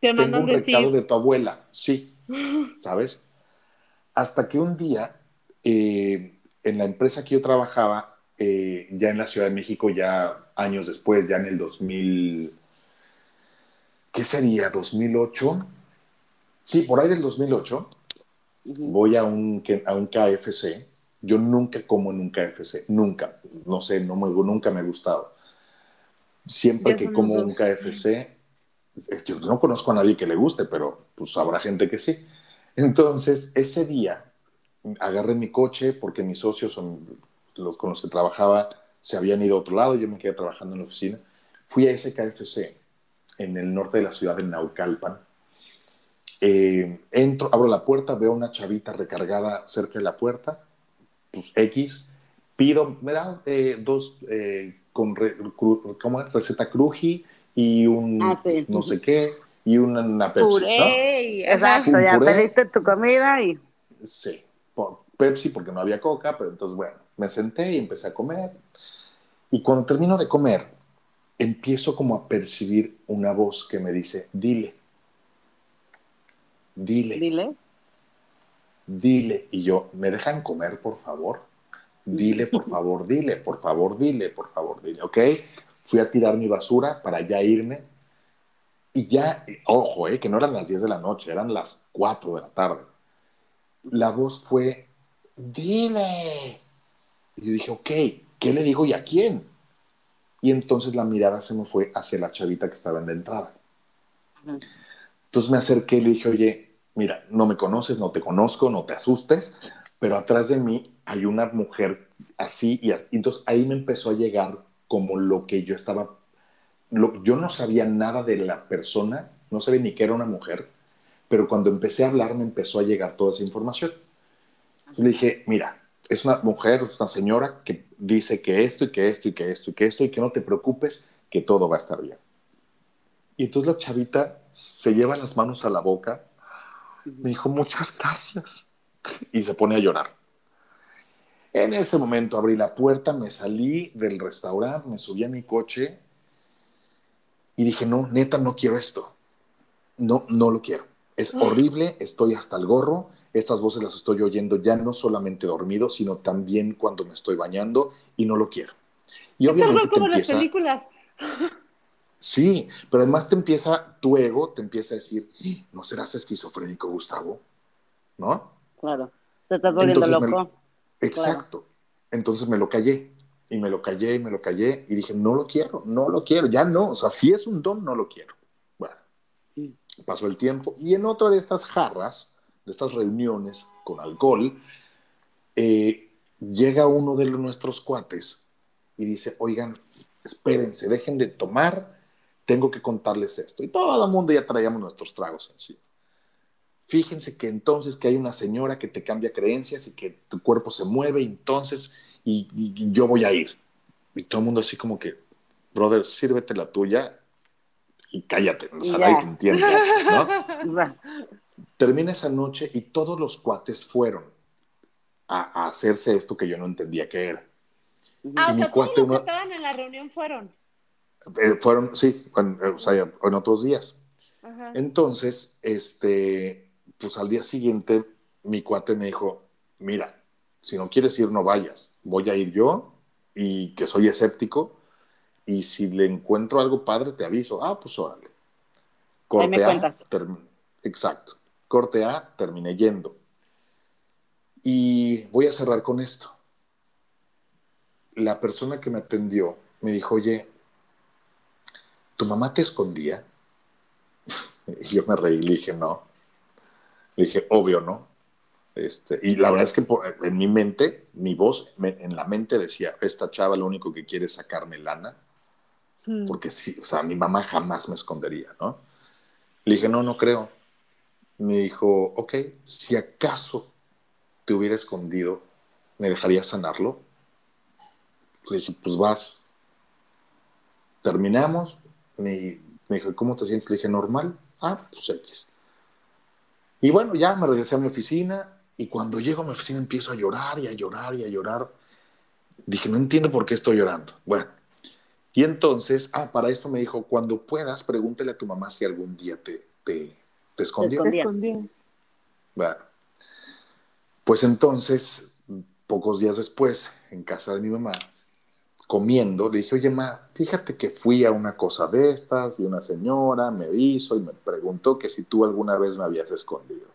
tengo un recado de tu abuela. Sí, ¿sabes? Hasta que un día, eh, en la empresa que yo trabajaba, eh, ya en la Ciudad de México, ya años después, ya en el 2000, ¿qué sería? ¿2008? Sí, por ahí del 2008 voy a un, a un KFC. Yo nunca como en un KFC, nunca. No sé, no me, nunca me ha gustado. Siempre que como un KFC, yo no conozco a nadie que le guste, pero pues habrá gente que sí. Entonces, ese día agarré mi coche porque mis socios son los con los que trabajaba se habían ido a otro lado, yo me quedé trabajando en la oficina. Fui a ese KFC en el norte de la ciudad de Naucalpan. Eh, entro, abro la puerta, veo una chavita recargada cerca de la puerta, pues X, pido, me da eh, dos eh, con ¿cómo es? receta cruji y un ah, no sé qué y una, Pepsi. Puré, Exacto, ya pediste tu comida y... Sí, Pepsi porque no había coca, pero entonces bueno, me senté y empecé a comer. Y cuando termino de comer, empiezo como a percibir una voz que me dice, dile, dile. Dile. Dile. Y yo, ¿me dejan comer, por favor? Dile, por favor, dile, por favor, dile, por favor, dile. ¿Ok? Fui a tirar mi basura para ya irme. Y ya, ojo, eh, que no eran las 10 de la noche, eran las 4 de la tarde. La voz fue, dile. Y yo dije, ok, ¿qué le digo y a quién? Y entonces la mirada se me fue hacia la chavita que estaba en la entrada. Entonces me acerqué y le dije, oye, mira, no me conoces, no te conozco, no te asustes, pero atrás de mí hay una mujer así y, entonces ahí me empezó a llegar como lo que yo estaba, yo no sabía nada de la persona, no sabía ni que era una mujer, pero cuando empecé a hablar me empezó a llegar toda esa información. le dije, mira, es una mujer, una señora que dice que esto y que esto y que esto y que esto y que no te preocupes, que todo va a estar bien. Y entonces la chavita se lleva las manos a la boca, me dijo, muchas gracias, y se pone a llorar. En ese momento abrí la puerta, me salí del restaurante, me subí a mi coche y dije, no, neta, no quiero esto. No, no lo quiero. Es mm. horrible, estoy hasta el gorro. Estas voces las estoy oyendo ya no solamente dormido, sino también cuando me estoy bañando y no lo quiero. Y obviamente como las películas. Sí, pero además te empieza, tu ego te empieza a decir, ¿no serás esquizofrénico, Gustavo? ¿No? Claro, te estás volviendo loco. exacto. Entonces me lo callé, y me lo callé, y me lo callé, y dije, no lo quiero, no lo quiero, ya no, o sea, si es un don, no lo quiero. Bueno, pasó el tiempo, y en otra de estas jarras, de estas reuniones con alcohol, eh, llega uno de nuestros cuates y dice, oigan, espérense, dejen de tomar, tengo que contarles esto. Y todo el mundo ya traíamos nuestros tragos encima. Fíjense que entonces que hay una señora que te cambia creencias y que tu cuerpo se mueve, entonces, y, yo voy a ir. Y todo el mundo así como que, brother, sírvete la tuya y cállate, o sea, nadie te entiende, ¿no? Termina esa noche y todos los cuates fueron a, hacerse esto que yo no entendía qué era. Ah, y o sea, todos los que estaban en la reunión fueron. Eh, fueron, sí, en, otros días. Entonces, este, pues al día siguiente, mi cuate me dijo, mira, si no quieres ir, no vayas. Voy a ir yo y que soy escéptico y si le encuentro algo padre, te aviso. Ah, pues órale. Corte A, exacto. Corte A, terminé yendo. Y voy a cerrar con esto. La persona que me atendió me dijo, oye, ¿tu mamá te escondía? Y yo me reí le dije, no. Le dije, obvio, ¿no? Este, y la verdad es que en mi mente, mi voz en la mente decía, esta chava lo único que quiere es sacarme lana. Hmm. Porque sí, o sea, mi mamá jamás me escondería, ¿no? Le dije, no, no creo. Me dijo, ok, si acaso te hubiera escondido, ¿me dejarías sanarlo? Le dije, pues vas. Terminamos, me, dijo, ¿cómo te sientes? Le dije, normal. Ah, pues X. Y bueno, ya me regresé a mi oficina y cuando llego a mi oficina empiezo a llorar y a llorar y a llorar. Dije, no entiendo por qué estoy llorando. Bueno, y entonces, ah, para esto me dijo, cuando puedas, pregúntele a tu mamá si algún día te, te escondió. Te escondió. Bueno, pues entonces, pocos días después, en casa de mi mamá, comiendo, le dije, oye, ma, fíjate que fui a una cosa de estas y una señora me hizo y me preguntó que si tú alguna vez me habías escondido.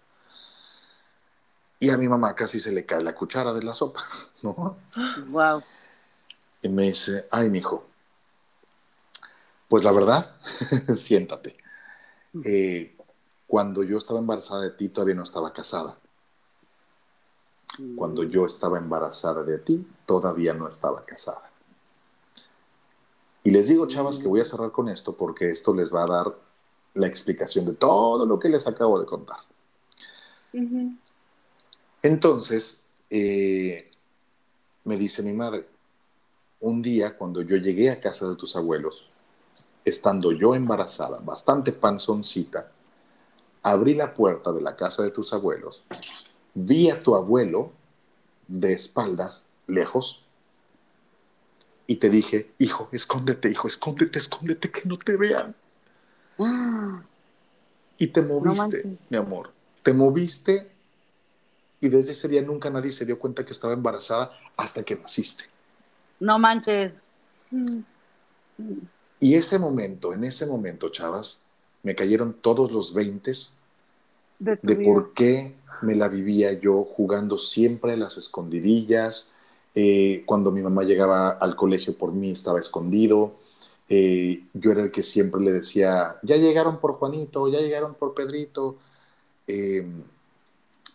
Y a mi mamá casi se le cae la cuchara de la sopa, ¿no? Wow. Y me dice, ay, mi hijo, pues la verdad, siéntate. Eh, cuando yo estaba embarazada de ti, todavía no estaba casada. Cuando yo estaba embarazada de ti, todavía no estaba casada. Y les digo, chavas, que voy a cerrar con esto porque esto les va a dar la explicación de todo lo que les acabo de contar. Entonces, eh, me dice mi madre, un día cuando yo llegué a casa de tus abuelos, estando yo embarazada, bastante panzoncita, abrí la puerta de la casa de tus abuelos, vi a tu abuelo de espaldas, lejos, y te dije, hijo, escóndete, hijo, escóndete, escóndete, que no te vean. Y te moviste, mi amor, te moviste y desde ese día nunca nadie se dio cuenta que estaba embarazada hasta que naciste. No manches. Y ese momento, en ese momento, chavas, me cayeron todos los veintes de, de por qué me la vivía yo jugando siempre a las escondidillas, eh, cuando mi mamá llegaba al colegio por mí estaba escondido, Eh, yo era el que siempre le decía, ya llegaron por Juanito, ya llegaron por Pedrito. Eh,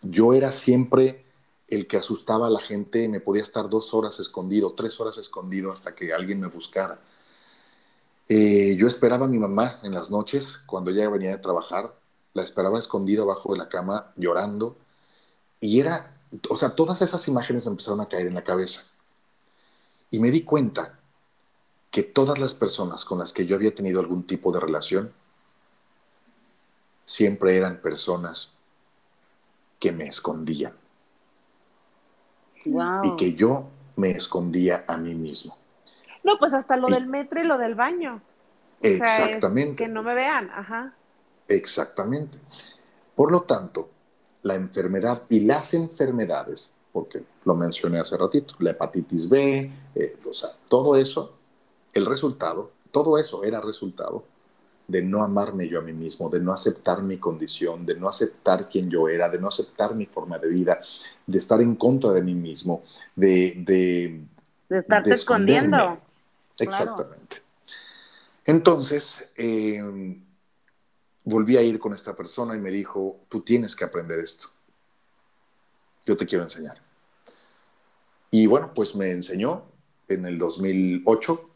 yo era siempre el que asustaba a la gente, me podía estar dos horas escondido, tres horas escondido hasta que alguien me buscara. Eh, yo esperaba a mi mamá en las noches, cuando ella venía de trabajar, la esperaba escondida abajo de la cama llorando. Y era, o sea, todas esas imágenes me empezaron a caer en la cabeza. Y me di cuenta que todas las personas con las que yo había tenido algún tipo de relación siempre eran personas que me escondían. Y que yo me escondía a mí mismo. No, pues hasta lo del metro y lo del baño. exactamente. que no me vean, ajá. Exactamente. Por lo tanto, la enfermedad y las enfermedades, porque lo mencioné hace ratito, la hepatitis B, eh, o sea, todo eso, el resultado, todo eso era resultado de no amarme yo a mí mismo, de no aceptar mi condición, de no aceptar quién yo era, de no aceptar mi forma de vida, de estar en contra de mí mismo, de... De, de estarte escondiendo. Exactamente. Entonces, eh, volví a ir con esta persona y me dijo, tú tienes que aprender esto. Yo te quiero enseñar. Y bueno, pues me enseñó en el 2008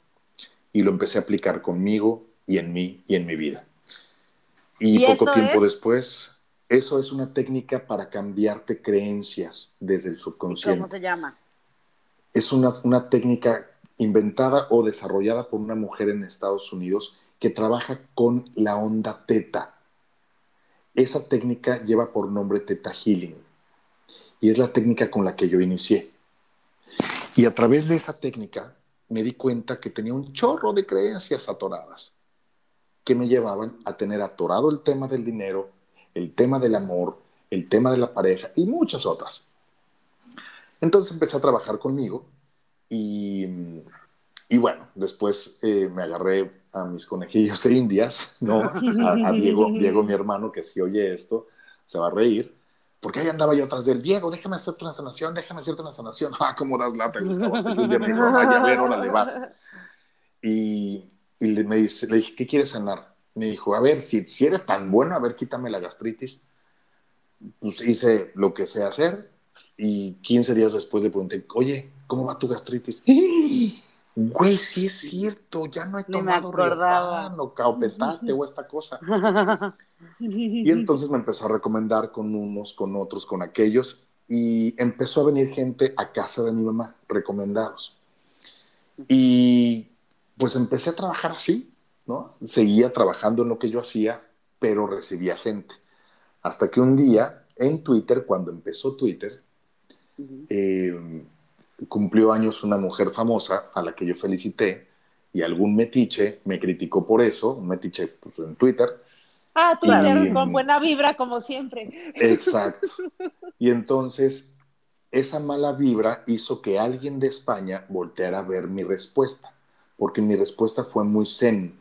y lo empecé a aplicar conmigo y en mí y en mi vida. Y, poco tiempo después, eso es una técnica para cambiarte creencias desde el subconsciente. ¿Cómo se llama? Es una, una técnica inventada o desarrollada por una mujer en Estados Unidos que trabaja con la onda teta. Esa técnica lleva por nombre Teta Healing y es la técnica con la que yo inicié. Y a través de esa técnica me di cuenta que tenía un chorro de creencias atoradas que me llevaban a tener atorado el tema del dinero, el tema del amor, el tema de la pareja y muchas otras. Entonces empecé a trabajar conmigo y, y bueno, después eh, me agarré a mis conejillos de indias, ¿no? A, Diego, Diego, mi hermano, que si oye esto, se va a reír. Porque ahí andaba yo atrás del Diego, déjame hacerte una sanación, déjame hacerte una sanación. Ah, cómo das lata, Gustavo. un día me dijo, vaya, a ver, órale, vas. Y, y le, me dice, le dije, ¿qué quieres sanar? Me dijo, a ver, si, si eres tan bueno, a ver, quítame la gastritis. Pues hice lo que sé hacer y 15 días después le pregunté, oye, ¿cómo va tu gastritis? güey, sí es cierto, ya no he tomado riopán o caopetate o esta cosa. y entonces me empezó a recomendar con unos, con otros, con aquellos, y empezó a venir gente a casa de mi mamá, recomendados. Y pues empecé a trabajar así, ¿no? Seguía trabajando en lo que yo hacía, pero recibía gente. Hasta que un día, en Twitter, cuando empezó Twitter, cumplió años una mujer famosa a la que yo felicité y algún metiche me criticó por eso, un metiche pues, en Twitter. Ah, Twitter con buena vibra como siempre. Exacto. Y entonces esa mala vibra hizo que alguien de España volteara a ver mi respuesta, porque mi respuesta fue muy zen.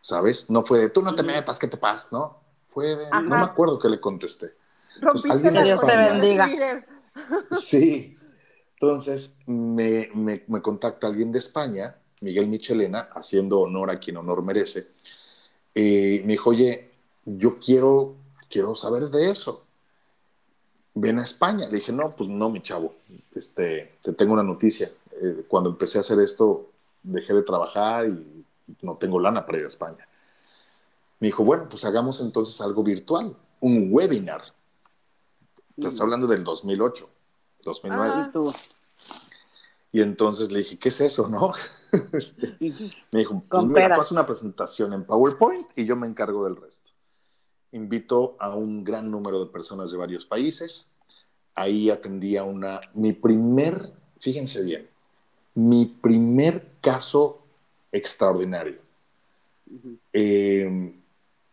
¿Sabes? No fue de tú no te metas, ¿qué te pasa? No, fue de, no me acuerdo que le contesté. Pues, alguien de España, Sí, entonces me, me, contacta alguien de España, Miguel Michelena, haciendo honor a quien honor merece. y me dijo, oye, yo quiero, quiero saber de eso. Ven a España. Le dije, no, pues no, mi chavo. Este, te tengo una noticia. Eh, cuando empecé a hacer esto, dejé de trabajar y no tengo lana para ir a España. Me dijo, bueno, pues hagamos entonces algo virtual, un webinar. Estás hablando del 2008. 2009. y entonces le dije, ¿qué es eso, no? Este, me dijo, pues mira, pasa una presentación en PowerPoint y yo me encargo del resto. Invito a un gran número de personas de varios países. Ahí atendía una, mi primer, fíjense bien, mi primer caso extraordinario. Em,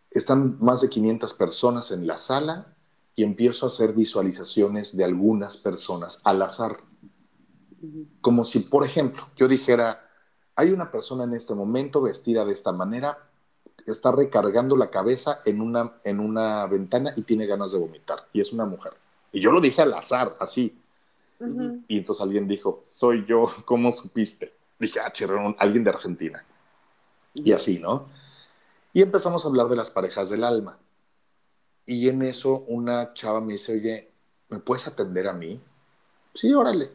están más de 500 personas en la sala y empiezo a hacer visualizaciones de algunas personas al azar. Como si, por ejemplo, yo dijera, hay una persona en este momento vestida de esta manera, está recargando la cabeza en una, en una ventana y tiene ganas de vomitar, y es una mujer. Y yo lo dije al azar, así. Y entonces alguien dijo, soy yo, ¿cómo supiste? Dije, ah, chirrón, alguien de Argentina. Y así, ¿no? Y empezamos a hablar de las parejas del alma. Y en eso una chava me dice, oye, ¿me puedes atender a mí? Sí, órale.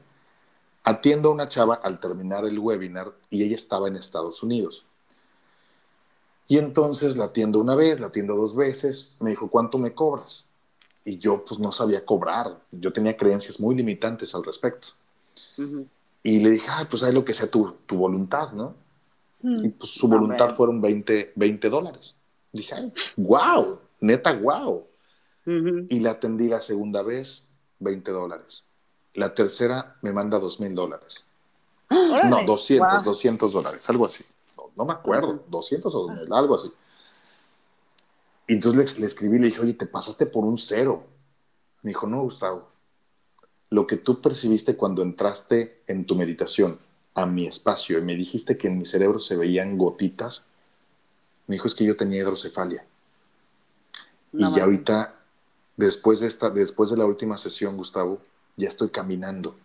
Atiendo a una chava al terminar el webinar y ella estaba en Estados Unidos. Y entonces la atiendo una vez, la atiendo dos veces. Me dijo, ¿cuánto me cobras? Y yo pues no sabía cobrar. Yo tenía creencias muy limitantes al respecto. Y le dije, pues hay lo que sea tu, tu voluntad, ¿no? Mm. Y pues su voluntad fueron 20, 20 dólares. Dije, ay, wow, neta, wow. Y la atendí la segunda vez, 20 dólares. La tercera me manda 2 mil dólares. No, 200, 200 dólares, algo así. No, me acuerdo, 200 o 2 mil, algo así. Y entonces le, le escribí le dije, oye, te pasaste por un cero. Me dijo, no, Gustavo, lo que tú percibiste cuando entraste en tu meditación a mi espacio y me dijiste que en mi cerebro se veían gotitas, me dijo es que yo tenía hidrocefalia. Y ya ahorita, después de, esta, después de la última sesión, Gustavo, ya estoy caminando.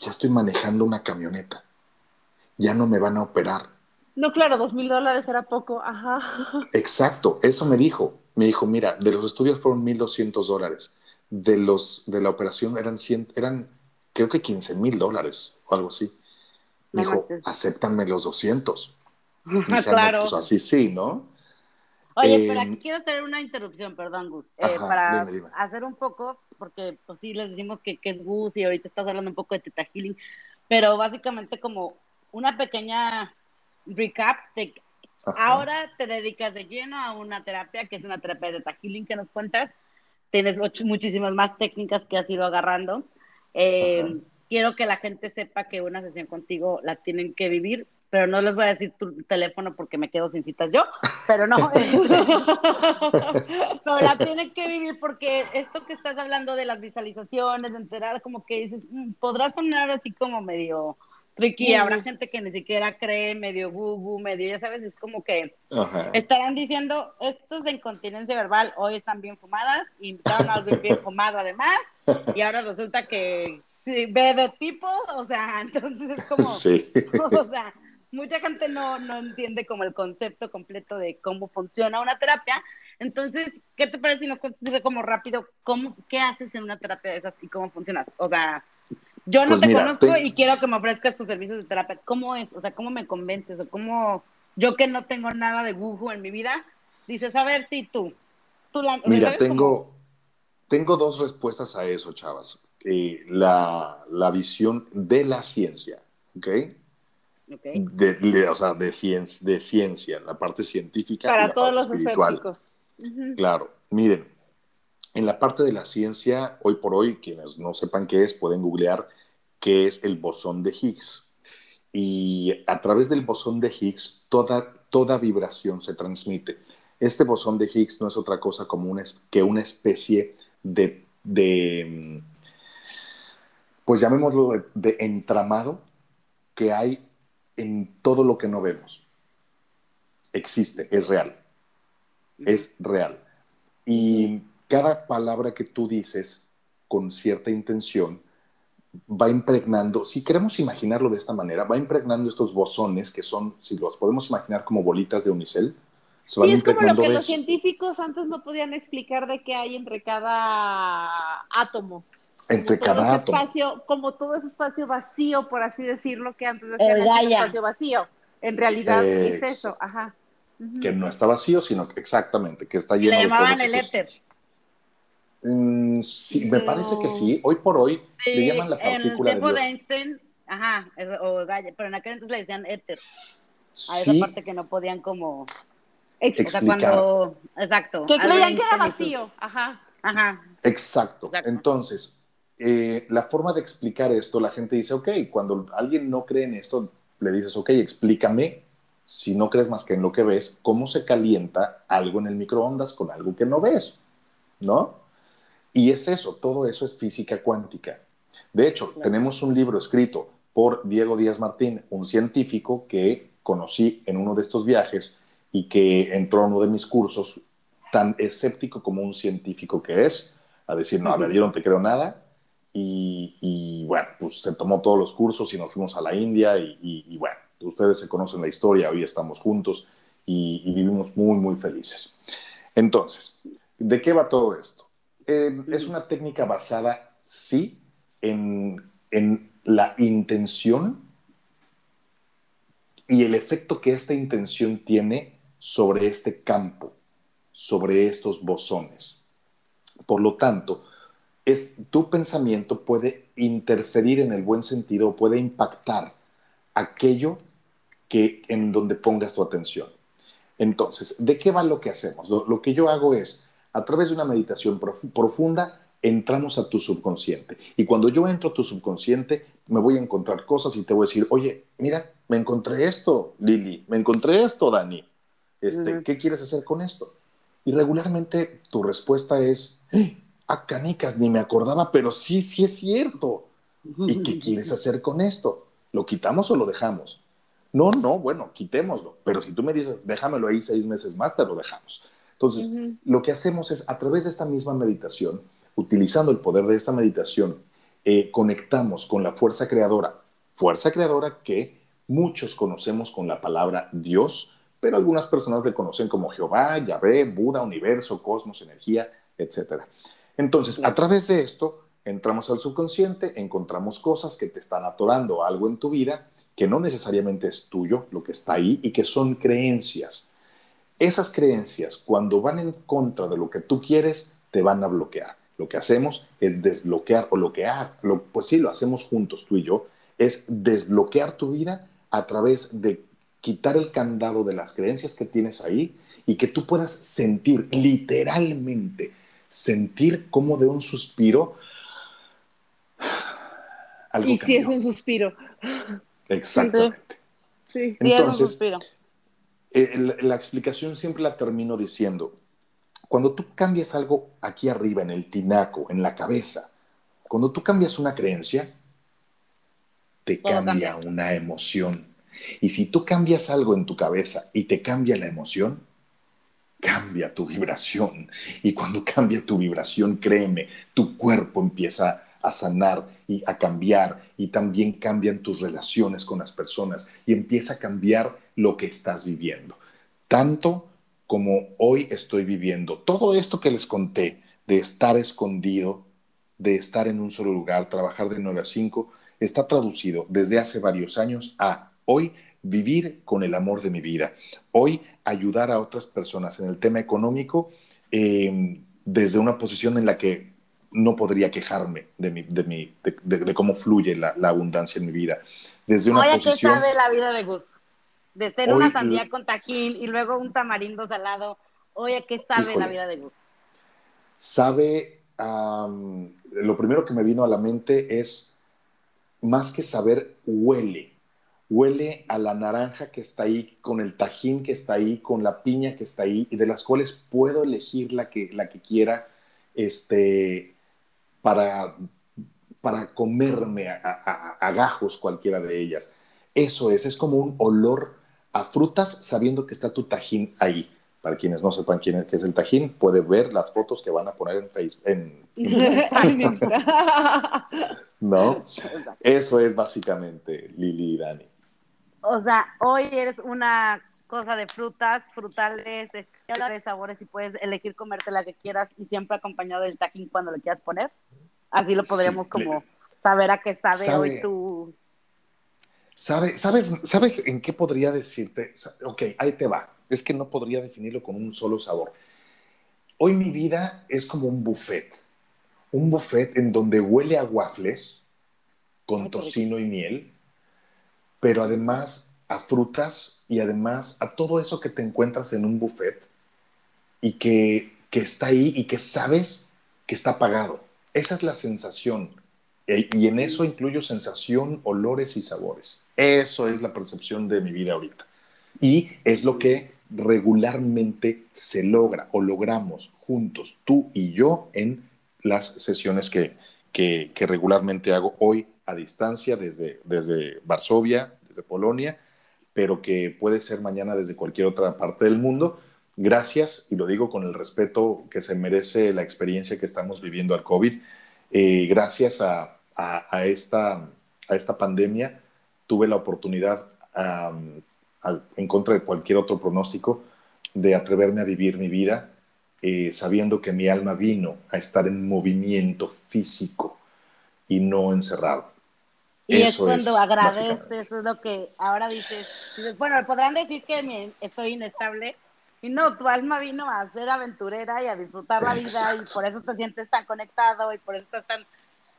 Ya estoy manejando una camioneta. Ya no me van a operar. No, claro, dos mil dólares era poco. Ajá. Exacto, eso me dijo. Me dijo, mira, de los estudios fueron mil doscientos dólares. De, los, de la operación eran, cien, eran creo que quince mil dólares o algo así. Me dijo, acéptame los 200. claro. pues así sí, ¿no? Oye, pero em, aquí quiero hacer una interrupción, perdón, Gus, eh, para hacer un poco, porque pues sí les decimos que, es Gus y ahorita estás hablando un poco de Teta Healing, pero básicamente como una pequeña recap de ahora te dedicas de lleno a una terapia que es una terapia de Teta Healing que nos cuentas, tienes muchísimas más técnicas que has ido agarrando. Eh, quiero que la gente sepa que una sesión contigo la tienen que vivir, pero no les voy a decir tu teléfono porque me quedo sin citas yo, pero no, pero la tienen que vivir porque esto que estás hablando de las visualizaciones, de enterar, como que dices, mm, podrás sonar así como medio tricky, habrá gente que ni siquiera cree, medio Google, medio, ya sabes, es como que estarán diciendo, estos de incontinencia verbal hoy están bien fumadas, invitaron a alguien bien fumado además, y ahora resulta que sí, the people, o sea, entonces es como, sí. o sea, mucha gente no, no entiende como el concepto completo de cómo funciona una terapia. Entonces, ¿qué te parece si nos cuentas como rápido cómo, qué haces en una terapia de esas y cómo funcionas? O sea, yo no pues te conozco y quiero que me ofrezcas tus servicios de terapia. ¿Cómo es? O sea, ¿cómo me convences? O cómo yo que no tengo nada de Google en mi vida, dices, a ver si tú, tú la... Mira, tengo, tengo dos respuestas a eso, chavas. Eh, la, la, visión de la ciencia, ¿ok? Okay. De, o sea, de, ciencia, de ciencia, la parte científica. Para todos los espiritual. Claro, miren, en la parte de la ciencia, hoy por hoy, quienes no sepan qué es, pueden googlear qué es el bosón de Higgs. Y a través del bosón de Higgs, toda, toda vibración se transmite. Este bosón de Higgs no es otra cosa como una, que una especie de, de pues llamémoslo de, entramado que hay en todo lo que no vemos. Existe, es real. Es real. Y cada palabra que tú dices con cierta intención va impregnando, si queremos imaginarlo de esta manera, va impregnando estos bosones que son, si los podemos imaginar como bolitas de unicel, se sí, es como lo que los científicos antes no podían explicar de qué hay entre cada átomo entre cada átomo. Espacio, como todo ese espacio vacío, por así decirlo, que antes decían el espacio vacío. En realidad es eso, ajá. Que no está vacío, sino que exactamente, que está lleno Le de llamaban el éter. Mm, sí, me parece que sí. Hoy por hoy le llaman la partícula en el tiempo de, Einstein, ajá, o Gaia, pero en aquel entonces le decían éter. A esa parte que no podían como... Explicar. O sea, cuando... Exacto. Que creían que era vacío, ajá. Ajá. Exacto. Exacto. Entonces, eh, la forma de explicar esto, la gente dice, ok, cuando alguien no cree en esto, le dices, ok, explícame, si no crees más que en lo que ves, cómo se calienta algo en el microondas con algo que no ves, ¿no? Y es eso, todo eso es física cuántica. De hecho, tenemos un libro escrito por Diego Díaz Martín, un científico que conocí en uno de estos viajes y que entró a uno de mis cursos, tan escéptico como un científico que es, a decir, no, a ver, yo no te creo nada, y, bueno, pues se tomó todos los cursos y nos fuimos a la India y, bueno, ustedes se conocen la historia, hoy estamos juntos y, vivimos muy, muy felices. Entonces, ¿de qué va todo esto? Eh, es una técnica basada, sí, en, en la intención y el efecto que esta intención tiene sobre este campo, sobre estos bosones. Por lo tanto, es, tu pensamiento puede interferir en el buen sentido, puede impactar aquello que en donde pongas tu atención. Entonces, ¿de qué va lo que hacemos? Lo, que yo hago es, a través de una meditación profunda, entramos a tu subconsciente. Y cuando yo entro a tu subconsciente, me voy a encontrar cosas y te voy a decir, oye, mira, me encontré esto, Lili, me encontré esto, Dani. Este, ¿Qué quieres hacer con esto? Y regularmente tu respuesta es, ¡Eh! A canicas, ni me acordaba, pero sí, sí es cierto. ¿Y qué quieres hacer con esto? ¿Lo quitamos o lo dejamos? No, no, bueno, quitémoslo. Pero si tú me dices, déjamelo ahí seis meses más, te lo dejamos. Entonces, lo que hacemos es, a través de esta misma meditación, utilizando el poder de esta meditación, eh, conectamos con la fuerza creadora. Fuerza creadora que muchos conocemos con la palabra Dios, pero algunas personas le conocen como Jehová, Yahvé, Buda, universo, cosmos, energía, etc. Entonces, a través de esto, entramos al subconsciente, encontramos cosas que te están atorando algo en tu vida que no necesariamente es tuyo, lo que está ahí, y que son creencias. Esas creencias, cuando van en contra de lo que tú quieres, te van a bloquear. Lo que hacemos es desbloquear, o lo que ha, pues sí, lo hacemos juntos tú y yo, es desbloquear tu vida a través de quitar el candado de las creencias que tienes ahí y que tú puedas sentir literalmente, sentir como de un suspiro. Algo y si es un suspiro. Exactamente. Sí, Entonces, eh, la explicación siempre la termino diciendo, cuando tú cambias algo aquí arriba, en el tinaco, en la cabeza, cuando tú cambias una creencia, te cambia una emoción. Y si tú cambias algo en tu cabeza y te cambia la emoción, cambia tu vibración. Y cuando cambia tu vibración, créeme, tu cuerpo empieza a sanar y a cambiar y también cambian tus relaciones con las personas y empieza a cambiar lo que estás viviendo. Tanto como hoy estoy viviendo. Todo esto que les conté de estar escondido, de estar en un solo lugar, trabajar de 9 a 5, está traducido desde hace varios años a hoy vivir con el amor de mi vida, hoy ayudar a otras personas en el tema económico eh, desde una posición en la que no podría quejarme de, mi, de, mi, de, cómo fluye la, abundancia en mi vida. Desde una Oye, posición... ¿qué sabe la vida de Gus? De ser una sandía con tajín y luego un tamarindo salado. Oye, ¿qué sabe la vida de Gus? Sabe, lo primero que me vino a la mente es, más que saber, huele. Huele a la naranja que está ahí, con el tajín que está ahí, con la piña que está ahí, y de las cuales puedo elegir la que, la que quiera, este, para, para comerme a, gajos cualquiera de ellas. Eso es, es como un olor a frutas sabiendo que está tu tajín ahí. Para quienes no sepan quién es, qué es el tajín, puede ver las fotos que van a poner en Facebook. En, ¿No? Eso es básicamente Lili y Dani. O sea, hoy eres una cosa de frutas, frutales, de sabores y puedes elegir comerte la que quieras y siempre acompañado del tajín cuando le quieras poner. Así lo podríamos como saber a qué sabe, hoy tu... ¿Sabe, sabes, ¿Sabes en qué podría decirte? Ok, ahí te va. Es que no podría definirlo con un solo sabor. Hoy mi vida es como un buffet. Un buffet en donde huele a waffles con tocino y miel, pero además a frutas y además a todo eso que te encuentras en un buffet y que, que está ahí y que sabes que está pagado. Esa es la sensación. E, y en eso incluyo sensación, olores y sabores. Eso es la percepción de mi vida ahorita. Y es lo que regularmente se logra o logramos juntos, tú y yo, en las sesiones que, que, que regularmente hago hoy a distancia desde, desde Varsovia, desde Polonia, pero que puede ser mañana desde cualquier otra parte del mundo. Gracias, y lo digo con el respeto que se merece la experiencia que estamos viviendo al COVID. Eh, gracias a, esta, a esta pandemia tuve la oportunidad en contra de cualquier otro pronóstico, de atreverme a vivir mi vida eh, sabiendo que mi alma vino a estar en movimiento físico y no encerrado. Y es cuando agradeces, eso es lo que ahora dices, bueno, podrán decir que estoy inestable, y no, tu alma vino a ser aventurera y a disfrutar la vida, y por eso te sientes tan conectado, y por eso estás tan,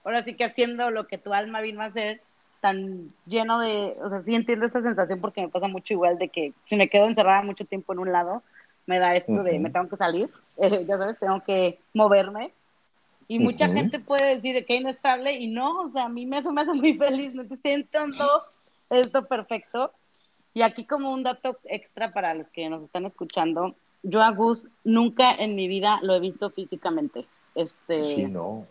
ahora sí que haciendo lo que tu alma vino a hacer, tan lleno de, o sea, sí entiendo esta sensación porque me pasa mucho igual de que si me quedo encerrada mucho tiempo en un lado, me da esto de me tengo que salir, ya sabes, tengo que moverme. Y mucha gente puede decir de que es inestable y no, o sea, a mí me, eso me hace muy feliz, me estoy sintiendo esto perfecto. Y aquí como un dato extra para los que nos están escuchando, yo a Gus nunca en mi vida lo he visto físicamente. Este, sí, no.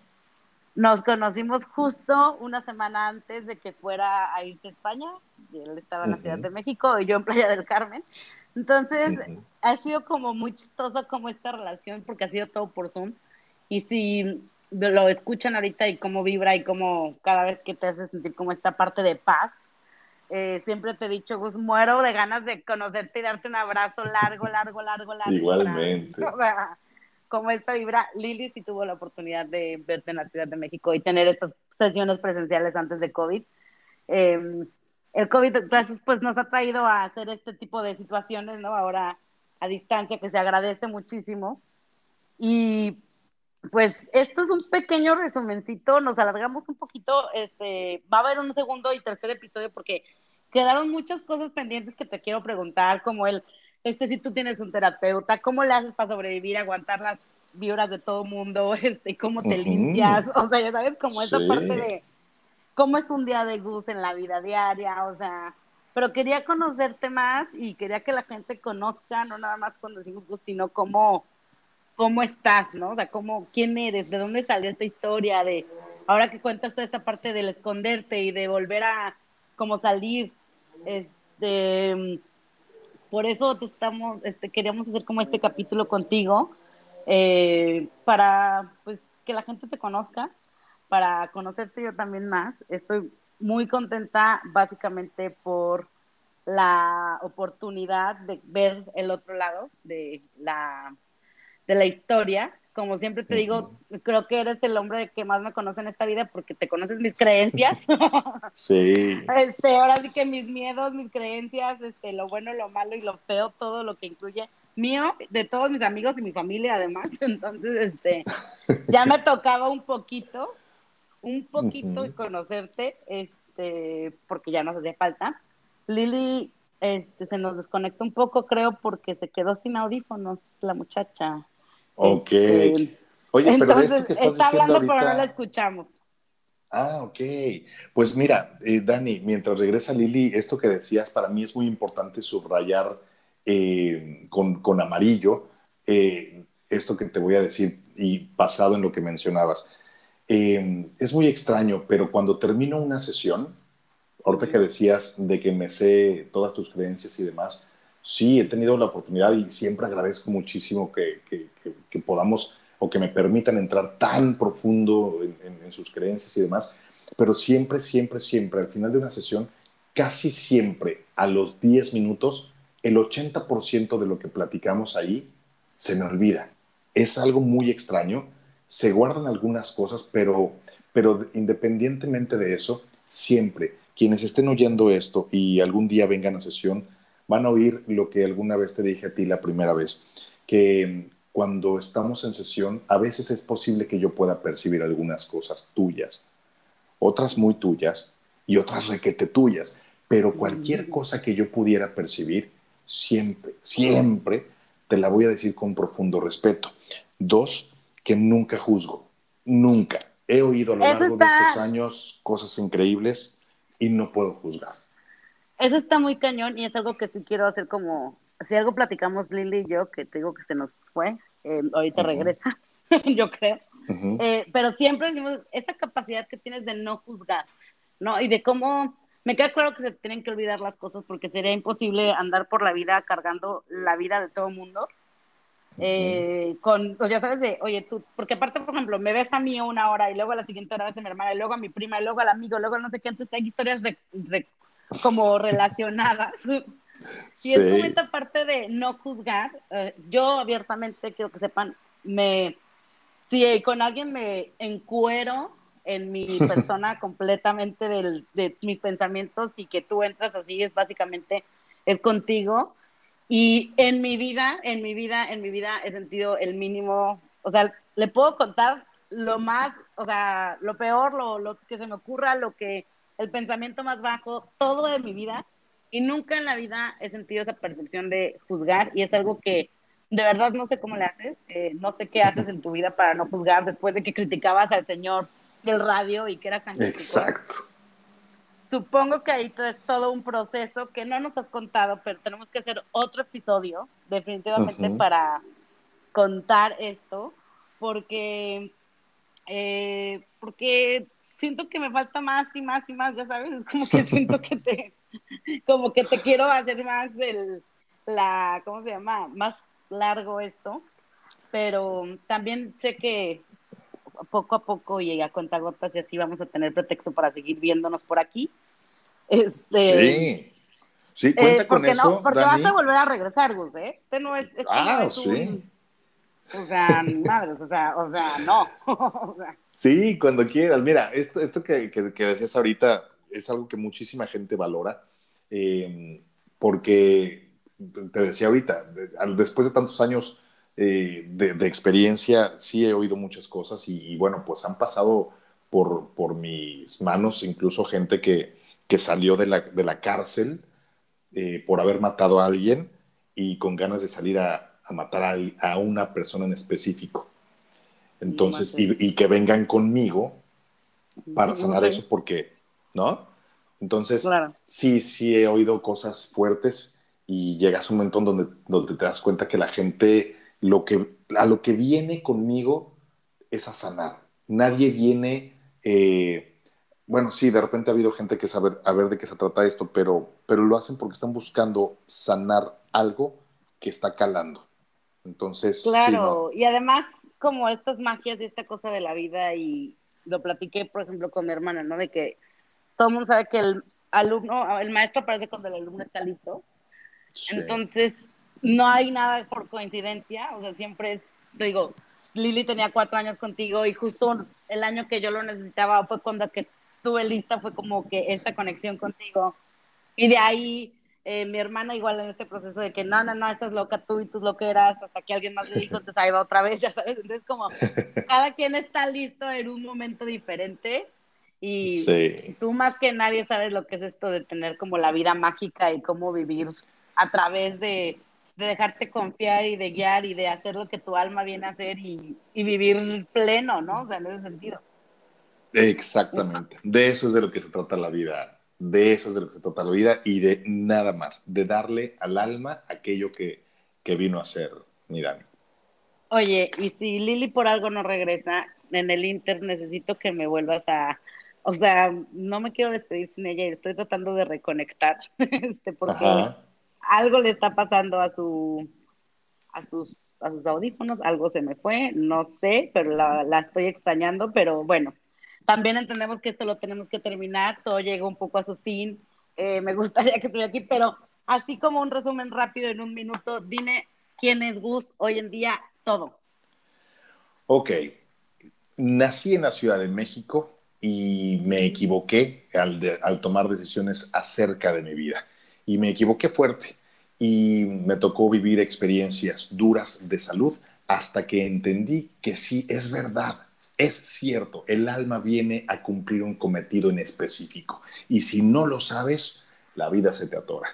Nos conocimos justo una semana antes de que fuera a irse a España. Él estaba en la Ciudad de México y yo en Playa del Carmen. Entonces, ha sido como muy chistoso como esta relación porque ha sido todo por Zoom. Y si lo escuchan ahorita y cómo vibra y cómo cada vez que te hace sentir como esta parte de paz, eh, siempre te he dicho, Gus, muero de ganas de conocerte y darte un abrazo largo, largo, largo, largo. Igualmente. o sea, como esta vibra, Lili sí tuvo la oportunidad de verte en la Ciudad de México y tener estas sesiones presenciales antes de COVID. Eh, el COVID pues nos ha traído a hacer este tipo de situaciones, ¿no? Ahora a distancia, que se agradece muchísimo. Y pues esto es un pequeño resumencito, nos alargamos un poquito, este, va a haber un segundo y tercer episodio porque quedaron muchas cosas pendientes que te quiero preguntar, como el, este, si tú tienes un terapeuta, ¿cómo le haces para sobrevivir, aguantar las vibras de todo mundo, este, cómo te limpias, o sea, ya sabes, como esa parte de cómo es un día de Gus en la vida diaria, o sea, pero quería conocerte más y quería que la gente conozca, no nada más cuando decimos Gus, sino cómo, cómo estás, ¿no? O sea, cómo, quién eres, de dónde salió esta historia, de ahora que cuentas toda esta parte del esconderte y de volver a como salir, este, por eso te estamos, este, queríamos hacer como este capítulo contigo, eh, para pues que la gente te conozca para conocerte yo también más. Estoy muy contenta básicamente por la oportunidad de ver el otro lado de la, de la historia. Como siempre te digo, creo que eres el hombre que más me conoce en esta vida porque te conoces mis creencias. Sí. Este, ahora sí que mis miedos, mis creencias, este, lo bueno, lo malo y lo feo, todo lo que incluye mío, de todos mis amigos y mi familia además. Entonces, este, ya me tocaba un poquito un poquito y conocerte, este, porque ya nos hacía falta. Lili este, se nos desconecta un poco, creo, porque se quedó sin audífonos la muchacha. Ok. Este, Oye, entonces, pero esto que estás está hablando, ahorita... pero no la escuchamos. Ah, ok. Pues mira, eh, Dani, mientras regresa Lili, esto que decías para mí es muy importante subrayar eh, con, con, amarillo eh, esto que te voy a decir y basado en lo que mencionabas. Eh, es muy extraño, pero cuando termino una sesión, ahorita que decías de que me sé todas tus creencias y demás, sí, he tenido la oportunidad y siempre agradezco muchísimo que, que, podamos o que me permitan entrar tan profundo en, en, sus creencias y demás, pero siempre, siempre, siempre, al final de una sesión, casi siempre a los 10 minutos, el 80% de lo que platicamos ahí se me olvida. Es algo muy extraño se guardan algunas cosas, pero, pero independientemente de eso, siempre quienes estén oyendo esto y algún día vengan a sesión, van a oír lo que alguna vez te dije a ti la primera vez, que cuando estamos en sesión, a veces es posible que yo pueda percibir algunas cosas tuyas, otras muy tuyas y otras requete tuyas, pero cualquier cosa que yo pudiera percibir, siempre, siempre te la voy a decir con profundo respeto. Dos, que nunca juzgo, nunca. He oído a lo largo de estos años cosas increíbles y no puedo juzgar. Eso está muy cañón y es algo que sí quiero hacer como, si algo platicamos Lili y yo, que te digo que se nos fue, eh, ahorita regresa, yo creo, eh, pero siempre decimos esa capacidad que tienes de no juzgar, ¿no? Y de cómo, me queda claro que se tienen que olvidar las cosas porque sería imposible andar por la vida cargando la vida de todo el mundo eh, con, ya sabes, de, oye, tú, porque aparte, por ejemplo, me ves a mí una hora y luego a la siguiente hora ves a mi hermana y luego a mi prima y luego al amigo, luego no sé qué, antes hay historias como relacionadas. y es como esta parte de no juzgar. Eh, yo abiertamente quiero que sepan, me, si con alguien me encuero en mi persona completamente del, de mis pensamientos y que tú entras así, es básicamente, es contigo. Y en mi vida, en mi vida, en mi vida he sentido el mínimo, o sea, le puedo contar lo más, o sea, lo peor, lo, lo que se me ocurra, lo que, el pensamiento más bajo, todo de mi vida. Y nunca en la vida he sentido esa percepción de juzgar y es algo que de verdad no sé cómo le haces, eh, no sé qué haces en tu vida para no juzgar después de que criticabas al señor del radio y que era tan Exacto. Supongo que ahí es todo un proceso que no nos has contado, pero tenemos que hacer otro episodio definitivamente para contar esto, porque, eh, porque siento que me falta más y más y más, ya sabes, es como que siento que te, como que te quiero hacer más del, la, ¿cómo se llama? Más largo esto, pero también sé que poco a poco y a gotas y así vamos a tener pretexto para seguir viéndonos por aquí. Este, sí. Sí, cuenta eh, con eso. porque vas a volver a regresar, Gus, ¿eh? Este no es. Este ah, sí. O sea, madres, o sea, o sea, no. Sí, cuando quieras. Mira, esto, esto que, que, decías ahorita es algo que muchísima gente valora, eh, porque te decía ahorita, después de tantos años eh, de, experiencia, sí he oído muchas cosas y, bueno, pues han pasado por, por, mis manos incluso gente que, que salió de la, de la cárcel eh, por haber matado a alguien y con ganas de salir a, a matar a, a, una persona en específico. Entonces, y, que vengan conmigo para sanar eso porque, ¿no? Entonces, sí, sí he oído cosas fuertes y llegas a un momento donde, donde te das cuenta que la gente lo que, a lo que viene conmigo es a sanar. Nadie viene, eh, bueno, sí, de repente ha habido gente que sabe a ver de qué se trata esto, pero, pero lo hacen porque están buscando sanar algo que está calando. Entonces, claro, y además como estas magias y esta cosa de la vida y lo platiqué, por ejemplo, con mi hermana, ¿no? De que todo el mundo sabe que el alumno, el maestro aparece cuando el alumno está listo. Entonces, no hay nada por coincidencia, o sea, siempre es, digo, Lili tenía cuatro años contigo y justo el año que yo lo necesitaba fue cuando que tuve lista, fue como que esta conexión contigo. Y de ahí eh, mi hermana igual en este proceso de que no, no, no, estás loca tú y tus loqueras, hasta que alguien más le dijo, entonces ahí va otra vez, ya sabes. Entonces como cada quien está listo en un momento diferente y tú más que nadie sabes lo que es esto de tener como la vida mágica y cómo vivir a través de de dejarte confiar y de guiar y de hacer lo que tu alma viene a hacer y, vivir pleno, ¿no? O sea, en ese sentido. Exactamente. De eso es de lo que se trata la vida. De eso es de lo que se trata la vida y de nada más. De darle al alma aquello que, que vino a ser mi Dani. Oye, y si Lili por algo no regresa, en el Inter necesito que me vuelvas a. O sea, no me quiero despedir sin ella y estoy tratando de reconectar. este, porque algo le está pasando a su a sus a sus audífonos, algo se me fue, no sé, pero la, estoy extrañando, pero bueno, también entendemos que esto lo tenemos que terminar, todo llega un poco a su fin, eh, me gustaría que estuviera aquí, pero así como un resumen rápido en un minuto, dime quién es Gus hoy en día, todo. Ok, nací en la Ciudad de México y me equivoqué al tomar decisiones acerca de mi vida. Y me equivoqué fuerte y me tocó vivir experiencias duras de salud hasta que entendí que sí es verdad, es cierto, el alma viene a cumplir un cometido en específico y si no lo sabes, la vida se te atora.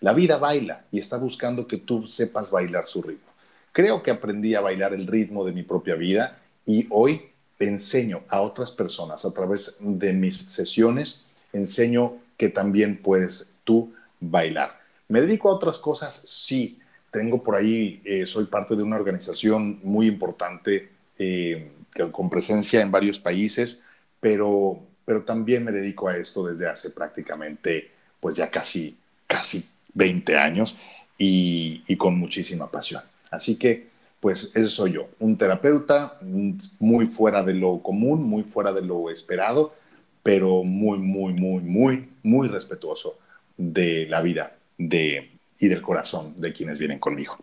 La vida baila y está buscando que tú sepas bailar su ritmo. Creo que aprendí a bailar el ritmo de mi propia vida y hoy enseño a otras personas a través de mis sesiones, enseño que también puedes tú bailar. ¿Me dedico a otras cosas? Sí. Tengo por ahí, eh, soy parte de una organización muy importante eh, con presencia en varios países, pero, pero también me dedico a esto desde hace prácticamente, pues ya casi, casi 20 años y, y con muchísima pasión. Así que, pues eso soy yo, un terapeuta muy fuera de lo común, muy fuera de lo esperado, pero muy, muy, muy, muy, muy respetuoso de la vida de, y del corazón de quienes vienen conmigo.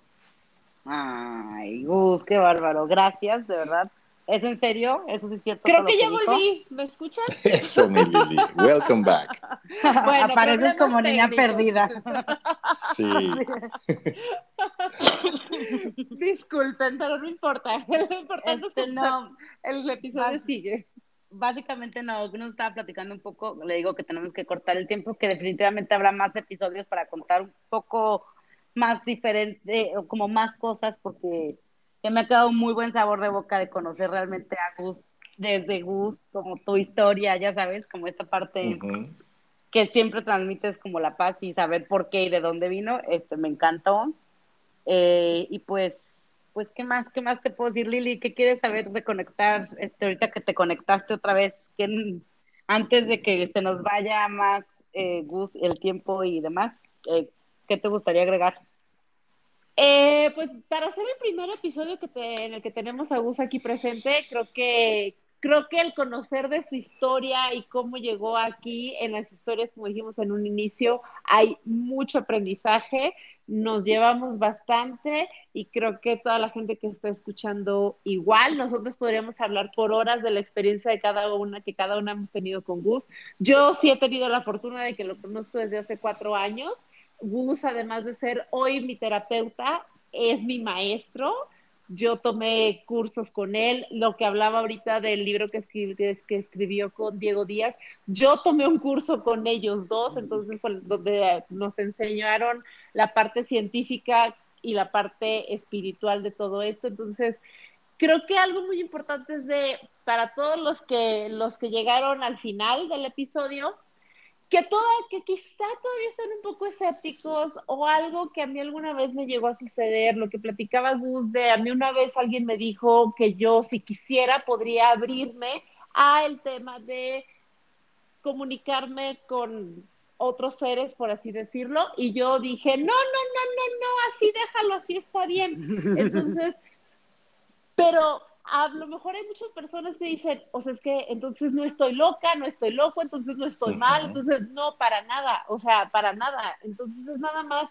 Ay, Gus, qué bárbaro. Gracias, de verdad. ¿Es en serio? ¿Eso sí es cierto? Creo que, ya volví. ¿Me escuchas? Eso, mi Lili. Welcome back. Bueno, Apareces como niña perdida. Sí. Disculpen, pero no importa. Lo importante es que este, no, el episodio sigue. Básicamente no, nos estaba platicando un poco, le digo que tenemos que cortar el tiempo, que definitivamente habrá más episodios para contar un poco más diferente, como más cosas, porque que me ha quedado un muy buen sabor de boca de conocer realmente a Gus, desde Gus, como tu historia, ya sabes, como esta parte que siempre transmites como la paz y saber por qué y de dónde vino, este me encantó. Eh, y pues, pues, ¿qué más, qué más te puedo decir, Lili? ¿Qué quieres saber de conectar, este, ahorita que te conectaste otra vez? antes de que se nos vaya más eh, Gus, el tiempo y demás, eh, ¿qué te gustaría agregar? Eh, pues para hacer el primer episodio que en el que tenemos a Gus aquí presente, creo que creo que el conocer de su historia y cómo llegó aquí en las historias, como dijimos en un inicio, hay mucho aprendizaje, nos llevamos bastante y creo que toda la gente que está escuchando igual, nosotros podríamos hablar por horas de la experiencia de cada una que cada una hemos tenido con Gus. Yo sí he tenido la fortuna de que lo conozco desde hace cuatro años Gus, además de ser hoy mi terapeuta, es mi maestro. Yo tomé cursos con él, lo que hablaba ahorita del libro que, que escribió con Diego Díaz, yo tomé un curso con ellos dos, entonces donde nos enseñaron la parte científica y la parte espiritual de todo esto. Entonces, creo que algo muy importante es de, para todos los que, los que llegaron al final del episodio, que, toda, que quizá todavía están un poco escépticos o algo que a mí alguna vez me llegó a suceder, lo que platicaba Gus de, a mí una vez alguien me dijo que yo si quisiera podría abrirme a el tema de comunicarme con otros seres, por así decirlo, y yo dije, no, no, no, no, no, así déjalo, así está bien. Entonces, pero a lo mejor hay muchas personas que dicen, o sea, es que entonces no estoy loca, no estoy loco, entonces no estoy mal, entonces no, para nada, o sea, para nada. Entonces es nada más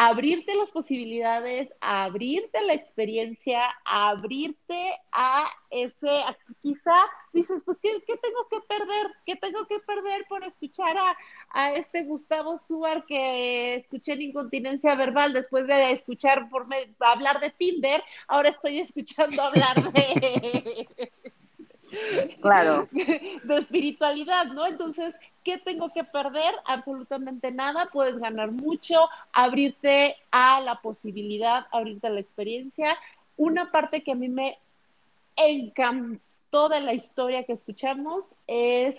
abrirte las posibilidades, abrirte la experiencia, abrirte a ese, quizá dices, pues, ¿qué, tengo que perder? ¿Qué tengo que perder por escuchar a, a este Gustavo Suar que escuché en incontinencia verbal después de escuchar por hablar de Tinder? Ahora estoy escuchando hablar de... Claro. De espiritualidad, ¿no? Entonces, ¿Qué tengo que perder? Absolutamente nada. Puedes ganar mucho, abrirte a la posibilidad, abrirte a la experiencia. Una parte que a mí me encantó de la historia que escuchamos es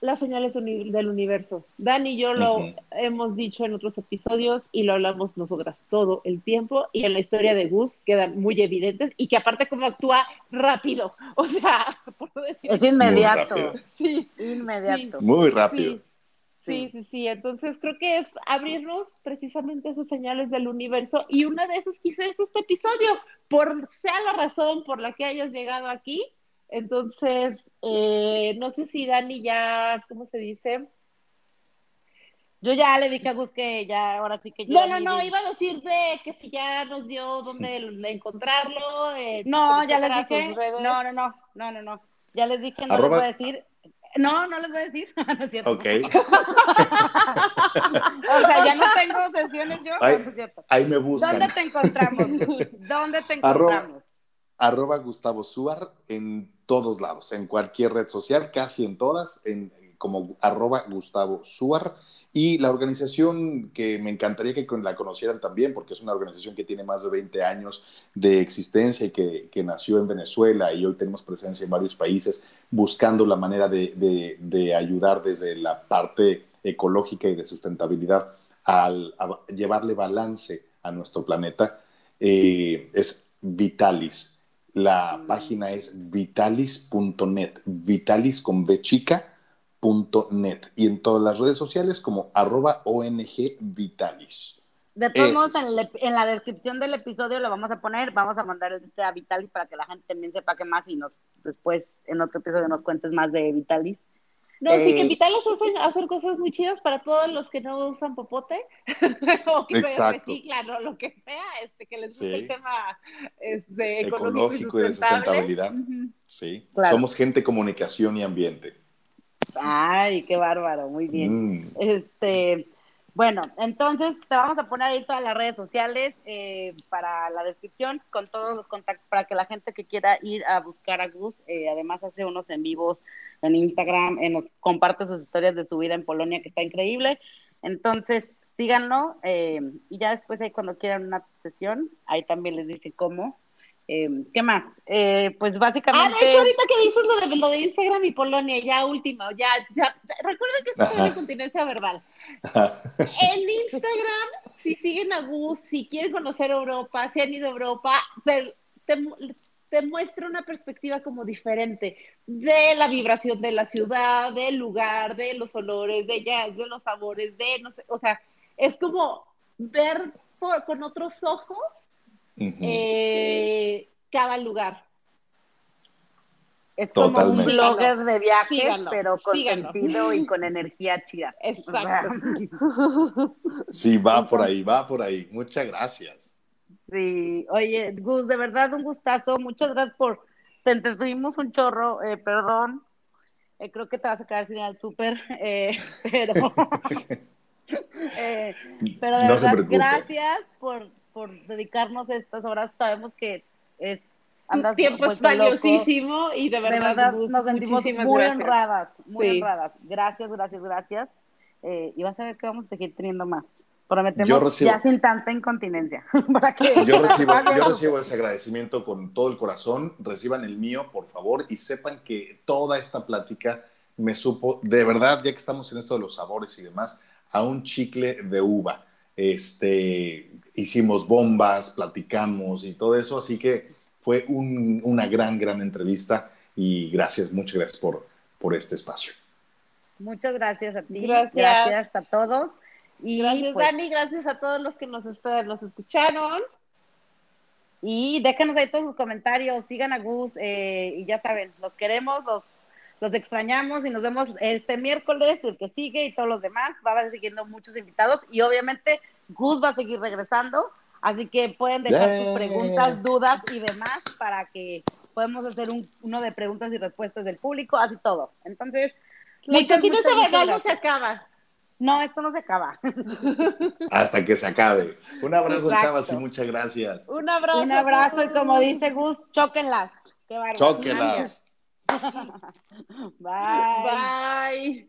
las señales del universo. Dani y yo lo hemos dicho en otros episodios y lo hablamos nosotras todo el tiempo y en la historia de Gus quedan muy evidentes y que aparte como actúa rápido, o sea, es inmediato. Sí, inmediato. Muy rápido. Sí, sí, sí. Entonces creo que es abrirnos precisamente esas señales del universo y una de esas quizás es este episodio, por sea la razón por la que hayas llegado aquí, entonces, eh, no sé si Dani ya, ¿cómo se dice? Yo ya le dije a Gus que ya, ahora sí que ya. No, no, no, iba a decir de que si ya nos dio dónde encontrarlo. Eh, no, ya les dije. No, no, no, no, no, no. Ya les dije, no les voy a decir. No, no les voy a decir. no es cierto. Ok. o sea, ya no tengo sesiones yo. Ahí, no es cierto. ahí me buscan. ¿Dónde te encontramos? ¿Dónde te encontramos? arroba Gustavo Suar en todos lados, en cualquier red social, casi en todas, en, como arroba Gustavo Suar. Y la organización que me encantaría que la conocieran también, porque es una organización que tiene más de 20 años de existencia y que, que nació en Venezuela y hoy tenemos presencia en varios países buscando la manera de, de, ayudar desde la parte ecológica y de sustentabilidad al, a llevarle balance a nuestro planeta. Eh, es Vitalis, la página es vitalis.net, vitalis con B y en todas las redes sociales como arroba ONG Vitalis. De todos modos, en, la descripción del episodio lo vamos a poner, vamos a mandar este a Vitalis para que la gente también sepa qué más y nos después en otro episodio nos cuentes más de Vitalis. No, sí que invitarlos a hacer, cosas muy chidas para todos los que no usan popote o que Exacto. reciclan o lo que sea, este, que les guste el tema este, ecológico, y, de sustentabilidad. Sí, somos gente, comunicación y ambiente. Ay, qué bárbaro, muy bien. Mm. Este, bueno, entonces te vamos a poner ahí todas las redes sociales eh, para la descripción con todos los contactos para que la gente que quiera ir a buscar a Gus, eh, además hace unos en vivos en Instagram, eh, nos comparte sus historias de su vida en Polonia que está increíble. Entonces, síganlo y ya después ahí cuando quieran una sesión, ahí también les dice cómo Em, ¿Qué más? Eh, pues básicamente. Ah, de hecho, ahorita que dices lo de, lo de Instagram y Polonia, ya último, ya, ya. Recuerden que esto es una continencia verbal. en Instagram, si siguen a Gus, si quieren conocer Europa, si han ido a Europa, te, te, muestra una perspectiva como diferente de la vibración de la ciudad, del lugar, de los olores, de, ya, de los sabores, de no sé, o sea, es como ver con otros ojos eh, cada lugar. Es como un blogger de viajes, pero con sentido y con energía chida. Exacto. sí, va por ahí, va por ahí. Muchas gracias. Sí, oye, Gus, de verdad un gustazo. Muchas gracias por. Te entretuvimos un chorro, eh, perdón. Eh, creo que te vas a quedar sin el súper, pero. pero de verdad, gracias por, por dedicarnos estas horas. Sabemos que es andas tiempo es valiosísimo y de verdad, nos sentimos muy honradas, muy honradas. Gracias, gracias, gracias. Eh, y vas a ver que vamos a seguir teniendo más. Prometemos ya sin tanta incontinencia. para que yo, recibo, yo recibo ese agradecimiento con todo el corazón. Reciban el mío, por favor, y sepan que toda esta plática me supo, de verdad, ya que estamos en esto de los sabores y demás, a un chicle de uva. Este, hicimos bombas, platicamos y todo eso, así que fue una gran, gran entrevista y gracias, muchas gracias por, por este espacio. Muchas gracias a ti, gracias, a todos. Y gracias pues, Dani, gracias a todos los que nos, los escucharon. Y déjanos ahí todos sus comentarios, sigan a Gus eh, y ya saben, los queremos, los, los extrañamos y nos vemos este miércoles, el que sigue y todos los demás. Va a haber siguiendo muchos invitados y obviamente Gus va a seguir regresando, así que pueden dejar sus preguntas, dudas y demás para que podamos hacer un, uno de preguntas y respuestas del público, así todo. Entonces, la semanal no se acaba. No, esto no se acaba. Hasta que se acabe. Un abrazo, chavas, y muchas gracias. Un abrazo. Un abrazo, y como dice Gus, chóquenlas. Qué Chóquenlas. Bye. Bye.